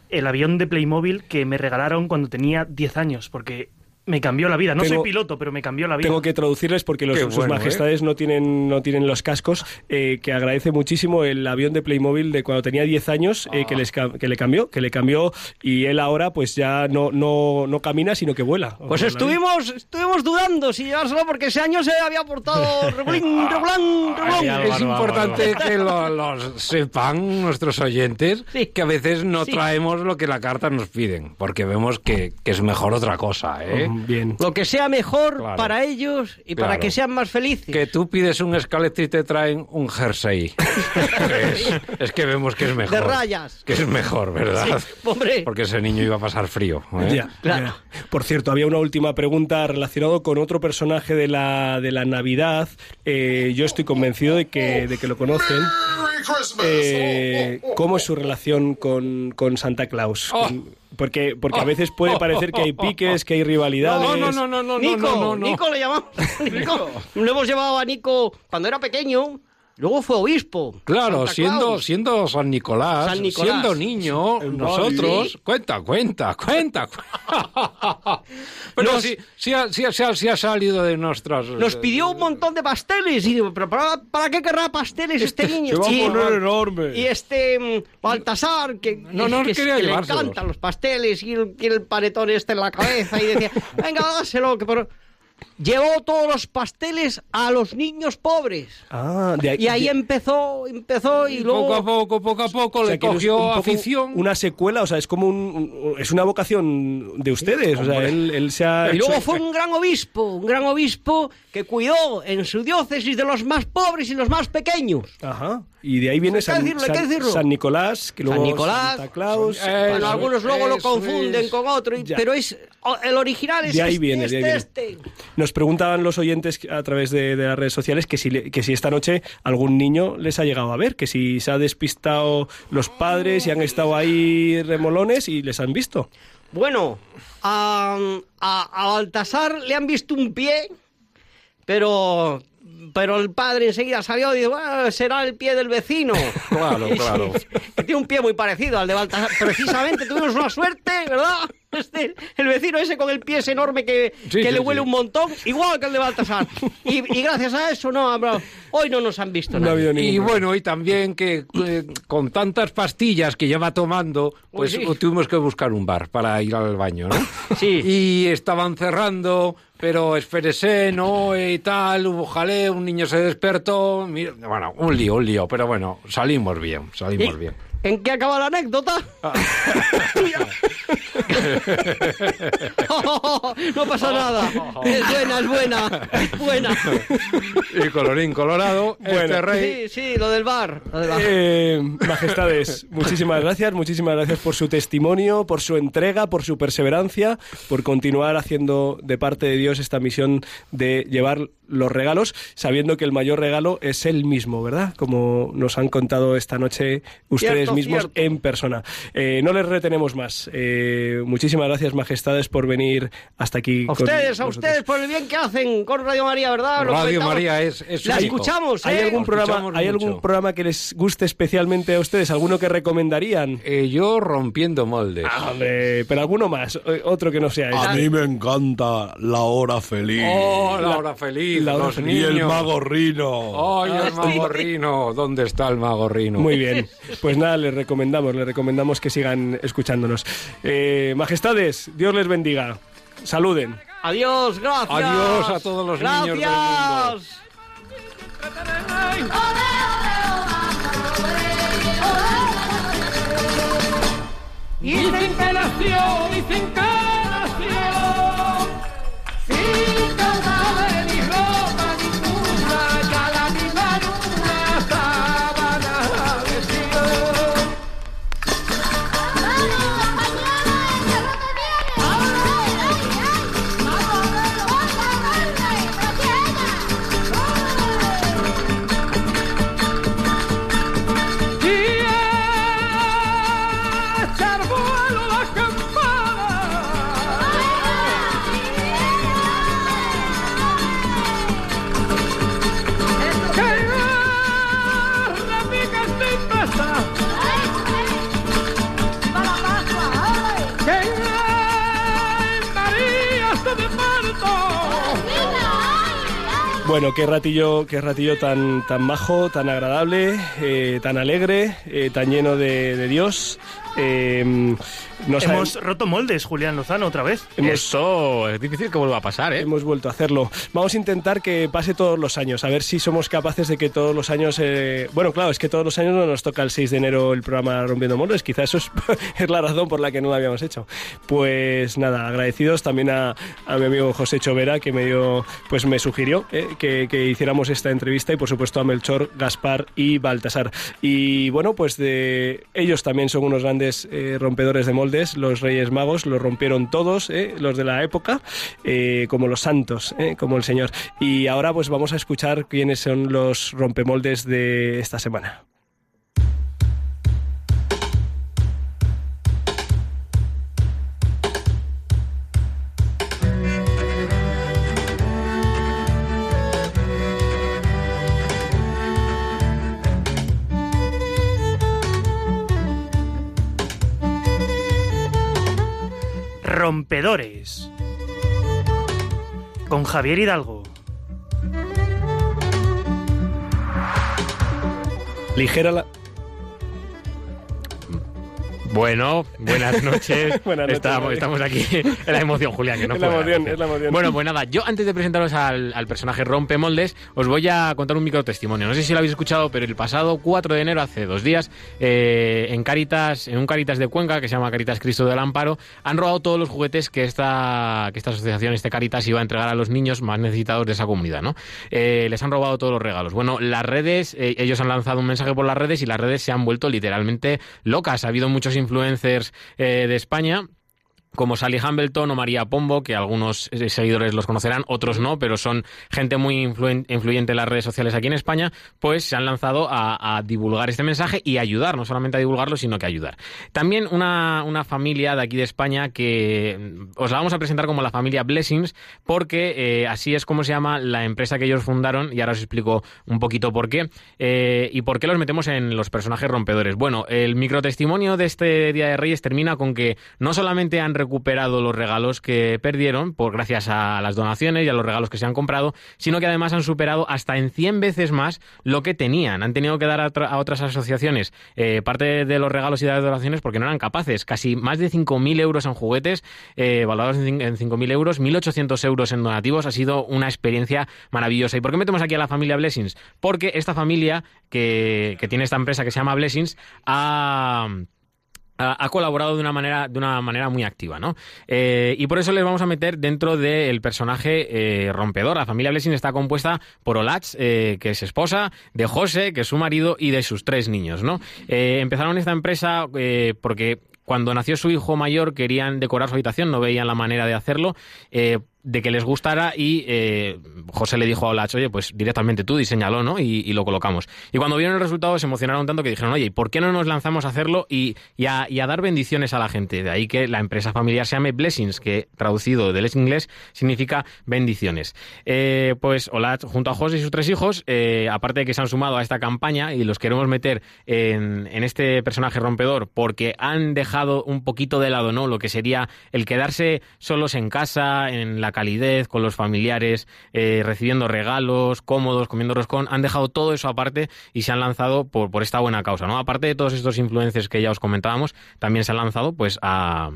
el avión de Playmobil que me regalaron cuando tenía 10 años, porque me cambió la vida. No Tengo- soy piloto, pero me cambió la vida. Tengo que traducirles porque los, Qué sus bueno, majestades no tienen no tienen los cascos. eh, que agradece muchísimo el avión de Playmobil de cuando tenía 10 años eh, que, les, que le cambió, que le cambió y él ahora pues ya no no, no camina sino que vuela. Pues estuvimos, estuvimos dudando si llevárselo porque ese año se había portado <laughs> regulín, regulán, regulón. Ay, Es importante que lo, los sepan nuestros oyentes Sí. que a veces no Sí. traemos lo que la carta nos piden, porque vemos que, que es mejor otra cosa, ¿eh? Bien. Lo que sea mejor Claro. para ellos y para que sean más felices. Que tú pides un escalete y te traen un jersey. <laughs> es, es que vemos que es mejor. De rayas. Que es mejor, ¿verdad? Sí, hombre. Porque ese niño iba a pasar frío. ¿eh? Ya, Claro. ya. Por cierto, había una última pregunta relacionado con otro personaje de la, de la Navidad. Eh, yo estoy convencido de que, de que lo conocen. Eh, ¿Cómo es su relación con, con Santa Claus? Oh. Con- porque, porque a veces puede parecer que hay <laughs> piques, que hay rivalidades. No, no, no, no, no, Nico, no, no, no. Nico le llamamos. Nico. Lo hemos llevado a Nico cuando era pequeño, luego fue obispo. Claro, siendo, siendo San Nicolás, San Nicolás. siendo niño, nosotros, Sí. cuenta, cuenta, cuenta. <laughs> Pero sí, sí, ha, sí ha- salido de nuestras... Nos pidió un montón de pasteles. Y digo, ¿pero para, para qué querrá pasteles este niño? Se va a poner enorme. Y este mm, Baltasar, que, No, no que, que le encantan los pasteles y el, y el panetón este en la cabeza. Y decía, <laughs> venga, dáselo. Que por... Llevó todos los pasteles a los niños pobres. Ah, de Y ahí de- empezó, empezó y luego... Poco a poco, poco a poco, o sea, le cogió un afición. Una secuela, o sea, es como un, un- es una vocación de ustedes. O sea, él, él se ha Y luego fue un gran obispo, un gran obispo que cuidó en su diócesis de los más pobres y los más pequeños. Ajá. Y de ahí viene San, San- Nicolás, que luego San Nicolás, Santa Claus. Eh, Bueno, algunos luego lo confunden es. con otro, y- pero es el original es De ahí este, viene, de ahí este, viene. este. Nos preguntaban los oyentes a través de, de las redes sociales que si, le- que si esta noche algún niño les ha llegado a ver, que si se ha despistado los padres y han estado ahí remolones y les han visto. Bueno, a, a, a Baltasar le han visto un pie, pero pero el padre enseguida salió y dijo, "Bueno, será el pie del vecino. <laughs> Claro, claro. <laughs> que tiene un pie muy parecido al de Baltasar. Precisamente tuvimos una suerte, ¿verdad? <laughs> Este, el vecino ese con el pie ese enorme que, Sí, que sí, le huele sí. un montón, igual que el de Baltasar. Y, y gracias a eso, no, hoy no nos han visto No ningún Y bueno, y también que eh, con tantas pastillas que lleva tomando, pues Uy, sí. tuvimos que buscar un bar para ir al baño, ¿no? Sí. Y estaban cerrando, pero espérese, ¿no? Y tal, hubo jaleo, un niño se despertó. mira, bueno, un lío, un lío, pero bueno, salimos bien, salimos ¿Y bien. ¿En qué acaba la anécdota? <laughs> no pasa nada. Es buena, es buena, es buena. Y colorín colorado, este rey... Sí, sí, lo del bar. Lo del bar. Eh, majestades, muchísimas gracias, muchísimas gracias por su testimonio, por su entrega, por su perseverancia, por continuar haciendo de parte de Dios esta misión de llevar los regalos, sabiendo que el mayor regalo es él mismo, ¿verdad? Como nos han contado esta noche ustedes Cierto, mismos cierto. en persona. Eh, no les retenemos más. Eh, muchísimas gracias, majestades, por venir hasta aquí. A con ustedes, a ustedes por el bien que hacen con Radio María, ¿verdad? Lo Radio comentamos. María es, es La único. escuchamos, ¿eh? ¿Hay algún programa, escuchamos ¿hay mucho. algún programa que les guste especialmente a ustedes? ¿Alguno que recomendarían? Eh, yo rompiendo moldes. Ah, hombre, pero alguno más, eh, otro que no sea A este. mí me encanta la hora feliz. Oh, la hora feliz, la hora los feliz. y el niños. mago Rino. ¡Ay, el mago Rino! ¿Dónde está el mago Rino? Muy bien, <laughs> pues nada, les recomendamos, les recomendamos que sigan escuchándonos. Eh, majestades, Dios les bendiga. Saluden. Adiós, gracias. Adiós a todos los niños del mundo. Gracias. Dicen que nació, dicen que nació, sin caudal Bueno, qué ratillo, qué ratillo tan, tan majo, tan agradable, eh, tan alegre, eh, tan lleno de, de Dios. Eh, no sabe- Hemos roto moldes, Julián Lozano, otra vez. Eso es difícil que vuelva a pasar, ¿eh? Hemos vuelto a hacerlo. Vamos a intentar que pase todos los años, a ver si somos capaces de que todos los años... eh, Bueno, claro, es que todos los años no nos toca el 6 de enero el programa Rompiendo Moldes, quizá eso es, <laughs> es la razón por la que no lo habíamos hecho. Pues nada, agradecidos también a, a mi amigo José Chovera, que me dio, pues me sugirió eh, que, que hiciéramos esta entrevista y por supuesto a Melchor, Gaspar y Baltasar. Y bueno, pues de ellos también son unos grandes eh, rompedores de moldes, los Reyes Magos, los rompieron todos, eh, los de la época, eh, como los santos, eh, como el Señor. Y ahora pues vamos a escuchar quiénes son los rompemoldes de esta semana. Rompedores. Con Javier Hidalgo. Ligera la... Bueno, buenas <laughs> noches. Buenas noches, estamos, aquí en la emoción, Julián, que no <laughs> Es la emoción, es la emoción. Bueno, pues nada, yo antes de presentaros al, al personaje Rompemoldes, os voy a contar un micro testimonio. No sé si lo habéis escuchado, pero el pasado 4 de enero, hace dos días, eh, en Caritas, en un Caritas de Cuenca, que se llama Caritas Cristo del Amparo, han robado todos los juguetes que esta, que esta asociación, este Caritas, iba a entregar a los niños más necesitados de esa comunidad, ¿no? Eh, les han robado todos los regalos. Bueno, las redes, eh, ellos han lanzado un mensaje por las redes y las redes se han vuelto literalmente locas. Ha habido muchos influencers eh, de España como Sally Hambleton o María Pombo, que algunos eh, seguidores los conocerán, otros no, pero son gente muy influyente en las redes sociales aquí en España, pues se han lanzado a, divulgar este mensaje y ayudar, no solamente a divulgarlo, sino que ayudar. También una, una familia de aquí de España que mm, os la vamos a presentar como la familia Blessings, porque eh, así es como se llama la empresa que ellos fundaron, y ahora os explico un poquito por qué, eh, y por qué los metemos en los personajes rompedores. Bueno, el microtestimonio de este Día de Reyes termina con que no solamente han recuperado los regalos que perdieron, por gracias a las donaciones y a los regalos que se han comprado, sino que además han superado hasta en 100 veces más lo que tenían. Han tenido que dar a, otra- a otras asociaciones eh, parte de los regalos y de las donaciones porque no eran capaces. Casi más de 5.000 euros en juguetes, eh, valorados en 5.000 euros, 1.800 euros en donativos. Ha sido una experiencia maravillosa. ¿Y por qué metemos aquí a la familia Blessings? Porque esta familia que, que tiene esta empresa que se llama Blessings ha ha colaborado de una manera de una manera muy activa, ¿no? Eh, y por eso les vamos a meter dentro del personaje eh, rompedor. La familia Blessing está compuesta por Olach, eh, que es esposa, de José, que es su marido, y de sus tres niños, ¿no? Empezaron esta empresa porque cuando nació su hijo mayor querían decorar su habitación, no veían la manera de hacerlo. De que les gustara y eh, José le dijo a Olach, oye, pues directamente tú diseñalo, ¿no? Y, lo colocamos. Y cuando vieron el resultado se emocionaron tanto que dijeron, oye, ¿y por qué no nos lanzamos a hacerlo y, y a, y a dar bendiciones a la gente? De ahí que la empresa familiar se llame Blessings, que traducido del inglés significa bendiciones. Eh, pues Olach, junto a José y sus tres hijos, eh, aparte de que se han sumado a esta campaña y los queremos meter en, en este personaje rompedor porque han dejado un poquito de lado, ¿no? Lo que sería el quedarse solos en casa, en la calidez, con los familiares, eh, recibiendo regalos, cómodos, comiendo roscón, han dejado todo eso aparte y se han lanzado por, por esta buena causa, ¿no? Aparte de todos estos influencers que ya os comentábamos, también se han lanzado pues a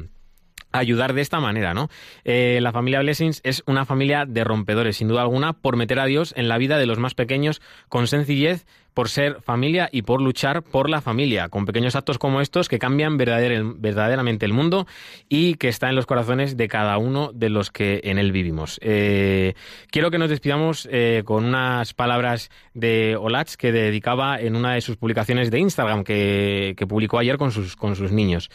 ayudar de esta manera, ¿no? Eh, la familia Blessings es una familia de rompedores, sin duda alguna, por meter a Dios en la vida de los más pequeños con sencillez, por ser familia y por luchar por la familia, con pequeños actos como estos que cambian verdader- verdaderamente el mundo y que está en los corazones de cada uno de los que en él vivimos. Eh, quiero que nos despidamos eh, con unas palabras de Olach que dedicaba en una de sus publicaciones de Instagram que, que publicó ayer con sus, con sus niños.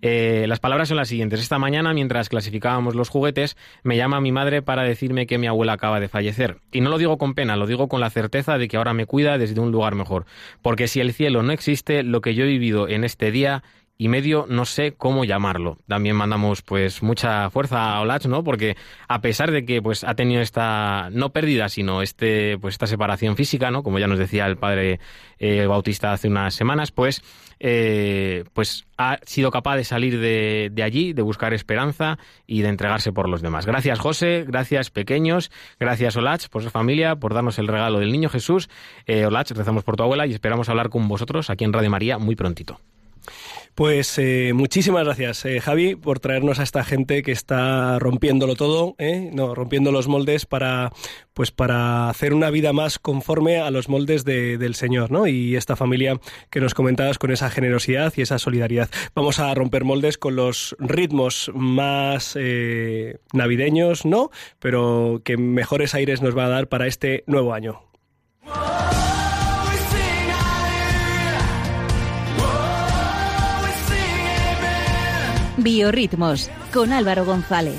Eh, las palabras son las siguientes. Esta mañana, mientras clasificábamos los juguetes, me llama mi madre para decirme que mi abuela acaba de fallecer. Y no lo digo con pena, lo digo con la certeza de que ahora me cuida desde un lugar mejor. Porque si el cielo no existe, lo que yo he vivido en este día y medio, no sé cómo llamarlo. También mandamos pues mucha fuerza a Olach, ¿no? Porque a pesar de que pues ha tenido esta no pérdida, sino este pues esta separación física, ¿no? Como ya nos decía el padre eh, Bautista hace unas semanas, pues eh, pues ha sido capaz de salir de, de allí, de buscar esperanza y de entregarse por los demás. Gracias José, gracias pequeños, gracias Olach por su familia, por darnos el regalo del niño Jesús. Eh, Olach, rezamos por tu abuela y esperamos hablar con vosotros aquí en Radio María muy prontito. Pues eh, muchísimas gracias, eh, Javi, por traernos a esta gente que está rompiéndolo todo, ¿eh? no, rompiendo los moldes para, pues para hacer una vida más conforme a los moldes de- del Señor, ¿no? Y esta familia que nos comentabas con esa generosidad y esa solidaridad. Vamos a romper moldes con los ritmos más navideños, ¿no? Pero que mejores aires nos va a dar para este nuevo año. Biorritmos con Álvaro González.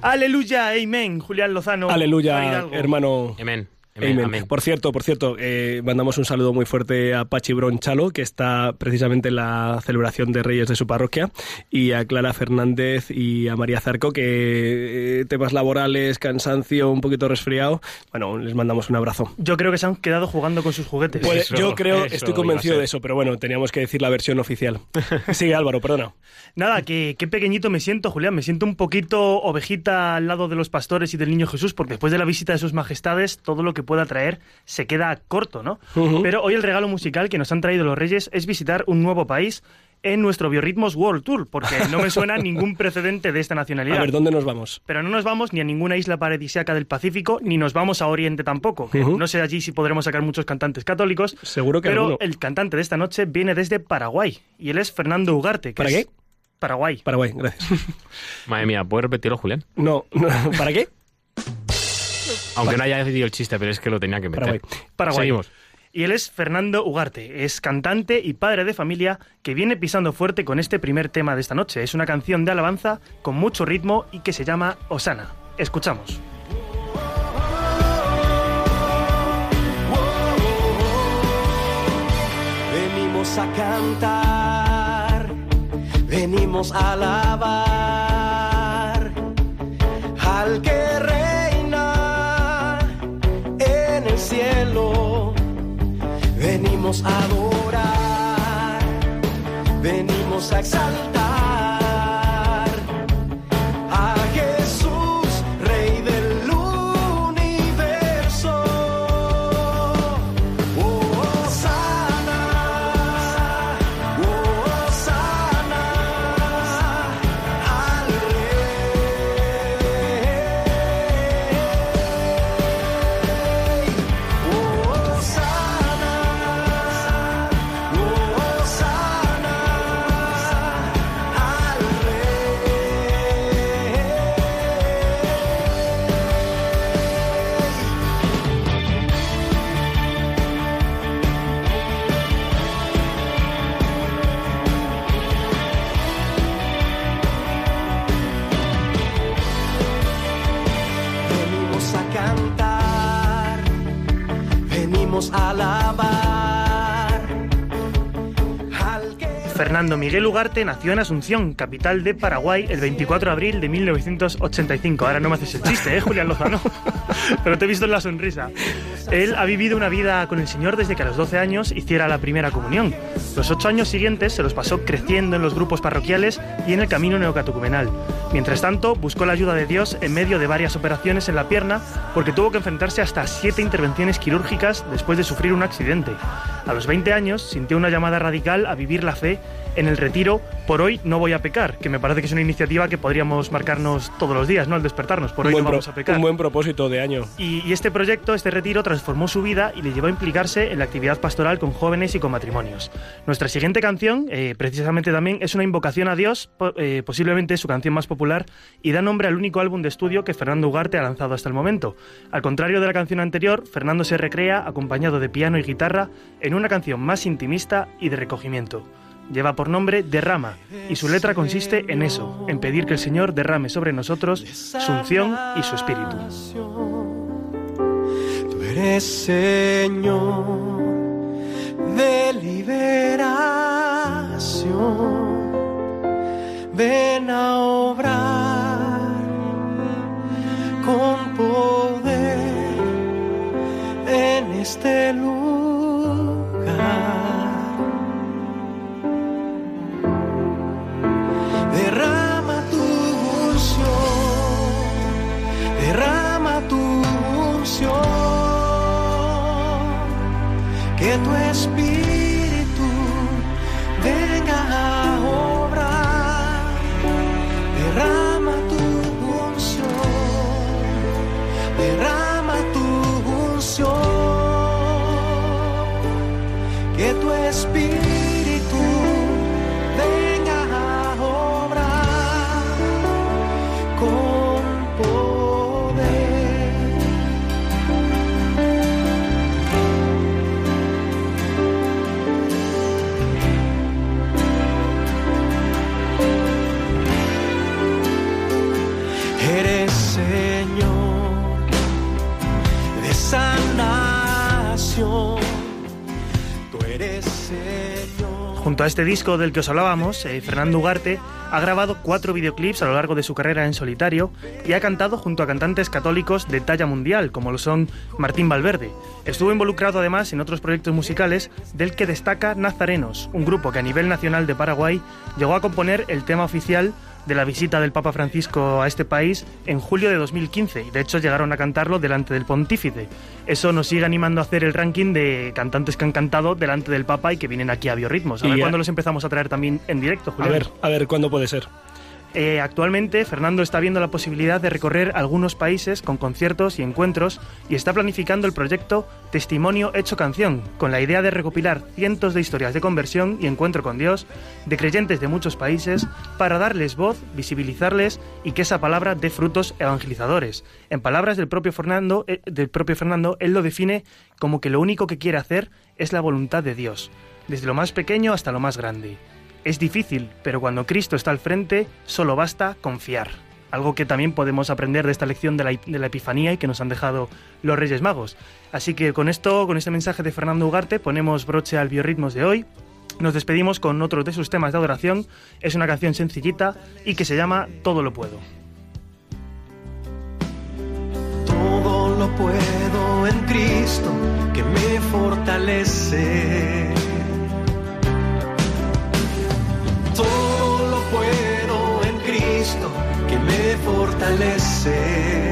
Aleluya, amén, Julián Lozano. Aleluya, hermano. Amén. Amén. amén. Por cierto, por cierto, eh, mandamos un saludo muy fuerte a Pachi Bronchalo, que está precisamente en la celebración de Reyes de su parroquia, y a Clara Fernández y a María Zarco, que eh, temas laborales, cansancio, un poquito resfriado. Bueno, les mandamos un abrazo. Yo creo que se han quedado jugando con sus juguetes. Pues Eso, yo creo, eso estoy convencido de eso, pero bueno, teníamos que decir la versión oficial. Sigue Álvaro, perdona. <laughs> Nada, que qué pequeñito me siento, Julián. Me siento un poquito ovejita al lado de los pastores y del niño Jesús, porque después de la visita de sus majestades, todo lo que pueda traer se queda corto, ¿no? Pero hoy el regalo musical que nos han traído los Reyes es visitar un nuevo país en nuestro Biorritmos World Tour, porque no me suena <laughs> ningún precedente de esta A nacionalidad. ver, ¿dónde nos vamos? Pero no nos vamos ni a ninguna isla paradisíaca del Pacífico, ni nos vamos a Oriente tampoco. que. No sé allí si podremos sacar muchos cantantes católicos. Seguro que Pero alguno. el cantante de esta noche viene desde Paraguay, y él es Fernando Ugarte. que ¿Para es- qué? Paraguay. Paraguay, gracias. <laughs> Madre mía, ¿puedes repetirlo, Julián? No, no, ¿para qué? Aunque no haya decidido el chiste, pero es que lo tenía que meter. Paraguay. Paraguay. Seguimos. Y él es Fernando Ugarte, es cantante y padre de familia que viene pisando fuerte con este primer tema de esta noche. Es una canción de alabanza con mucho ritmo y que se llama Osana. Escuchamos. Venimos a cantar, venimos a alabar al que Venimos a adorar, venimos a exaltar Miguel Ugarte nació en Asunción, capital de Paraguay, el 24 de abril de 1985. Ahora no me haces el chiste, ¿eh, Julián Lozano? <laughs> Pero te he visto en la sonrisa. Él ha vivido una vida con el Señor desde que a los 12 años hiciera la primera comunión. Los ocho años siguientes se los pasó creciendo en los grupos parroquiales y en el camino neocatecumenal. Mientras tanto, buscó la ayuda de Dios en medio de varias operaciones en la pierna porque tuvo que enfrentarse hasta siete intervenciones quirúrgicas después de sufrir un accidente. A los 20 años sintió una llamada radical a vivir la fe en el retiro Por hoy no voy a pecar, que me parece que es una iniciativa que podríamos marcarnos todos los días, ¿no? Al despertarnos, por un, hoy no vamos a pecar. un buen propósito de año. Y, y este proyecto, este retiro, transformó su vida y le llevó a implicarse en la actividad pastoral con jóvenes y con matrimonios. Nuestra siguiente canción, eh, precisamente también, es una invocación a Dios, eh, posiblemente su canción más popular, y da nombre al único álbum de estudio que Fernando Ugarte ha lanzado hasta el momento. Al contrario de la canción anterior, Fernando se recrea, acompañado de piano y guitarra, en una canción más intimista y de recogimiento. lleva por nombre Derrama y su letra consiste en eso, en pedir que el Señor derrame sobre nosotros su unción y su espíritu. Tú eres Señor de liberación. Ven a obrar con poder en este lugar. Que tu espíritu Junto a este disco del que os hablábamos, eh, Fernando Ugarte ha grabado cuatro videoclips a lo largo de su carrera en solitario y ha cantado junto a cantantes católicos de talla mundial, como lo son Martín Valverde. Estuvo involucrado además en otros proyectos musicales, del que destaca Nazarenos, un grupo que a nivel nacional de Paraguay llegó a componer el tema oficial de la visita del Papa Francisco a este país en julio de 2015 y de hecho llegaron a cantarlo delante del pontífice. Eso nos sigue animando a hacer el ranking de cantantes que han cantado delante del Papa y que vienen aquí a Biorritmos. A ver a- cuándo los empezamos a traer también en directo, A Julián. ver, a ver cuándo puede ser. Eh, actualmente, Fernando está viendo la posibilidad de recorrer algunos países con conciertos y encuentros y está planificando el proyecto Testimonio Hecho Canción, con la idea de recopilar cientos de historias de conversión y encuentro con Dios de creyentes de muchos países para darles voz, visibilizarles y que esa palabra dé frutos evangelizadores. En palabras del propio Fernando, eh, del propio Fernando, él lo define como que lo único que quiere hacer es la voluntad de Dios, desde lo más pequeño hasta lo más grande. Es difícil, pero cuando Cristo está al frente, solo basta confiar. Algo que también podemos aprender de esta lección de la, Epifanía y que nos han dejado los Reyes Magos. Así que con esto, con este mensaje de Fernando Ugarte, ponemos broche al biorritmos de hoy. Nos despedimos con otro de sus temas de adoración. Es una canción sencillita y que se llama Todo lo puedo. Todo lo puedo en Cristo que me fortalece. Todo lo puedo en Cristo que me fortalece.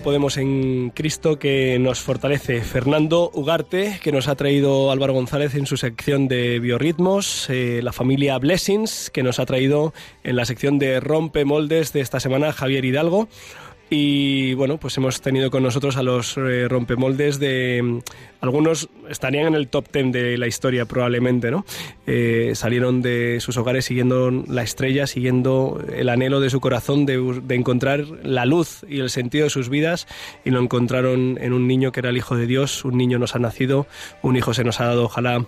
Podemos en Cristo que nos fortalece. Fernando Ugarte, que nos ha traído Álvaro González en su sección de biorritmos. eh, la familia Blessings, que nos ha traído en la sección de Rompe Moldes de esta semana Javier Hidalgo. Y bueno, pues hemos tenido con nosotros a los eh, rompemoldes de... mm, Algunos estarían en el top 10 de la historia probablemente, ¿no? Eh, salieron de sus hogares siguiendo la estrella, siguiendo el anhelo de su corazón de, de encontrar la luz y el sentido de sus vidas y lo encontraron en un niño que era el Hijo de Dios, un niño nos ha nacido, un hijo se nos ha dado, ojalá...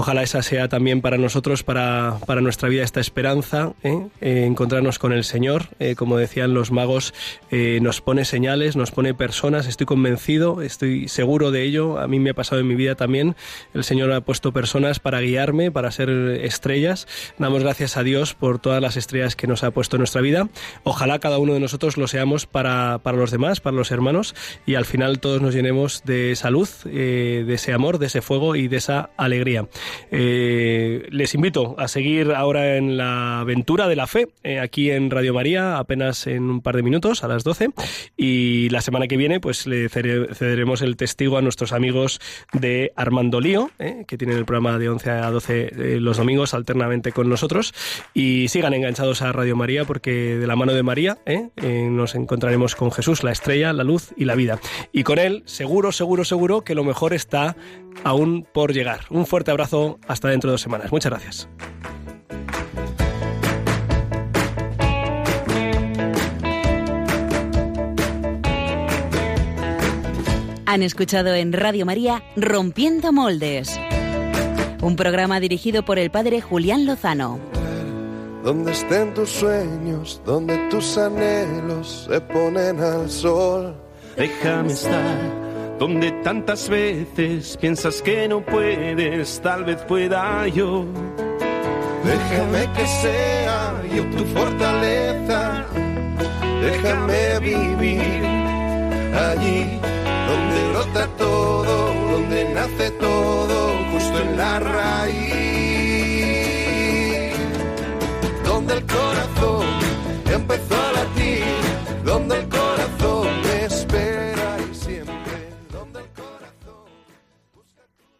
Ojalá esa sea también para nosotros, para, para nuestra vida, esta esperanza, ¿eh? Eh, encontrarnos con el Señor. Eh, como decían los magos, nos pone señales, nos pone personas, estoy convencido, estoy seguro de ello. A mí me ha pasado en mi vida también. El Señor ha puesto personas para guiarme, para ser estrellas. Damos gracias a Dios por todas las estrellas que nos ha puesto en nuestra vida. Ojalá cada uno de nosotros lo seamos para, para los demás, para los hermanos, y al final todos nos llenemos de salud, eh, de ese amor, de ese fuego y de esa alegría. Eh, les invito a seguir ahora en la aventura de la fe, eh, aquí en Radio María, apenas en un par de minutos, a las 12, y la semana que viene pues le cede- cederemos el testigo a nuestros amigos de Armando Lío, eh, que tienen el programa de 11 a 12 eh, los domingos alternamente con nosotros, y sigan enganchados a Radio María porque de la mano de María nos encontraremos con Jesús, la estrella, la luz y la vida. Y con él, seguro, seguro, seguro que lo mejor está aún por llegar. Un fuerte abrazo hasta dentro de dos semanas. Muchas gracias. Han escuchado en Radio María Rompiendo Moldes, un programa dirigido por el padre Julián Lozano. Donde estén tus sueños, donde tus anhelos se ponen al sol. Déjame estar donde tantas veces piensas que no puedes, tal vez pueda yo. Déjame que sea yo tu fortaleza. Déjame vivir allí donde brota todo, donde nace todo, justo en la raíz. Donde el corazón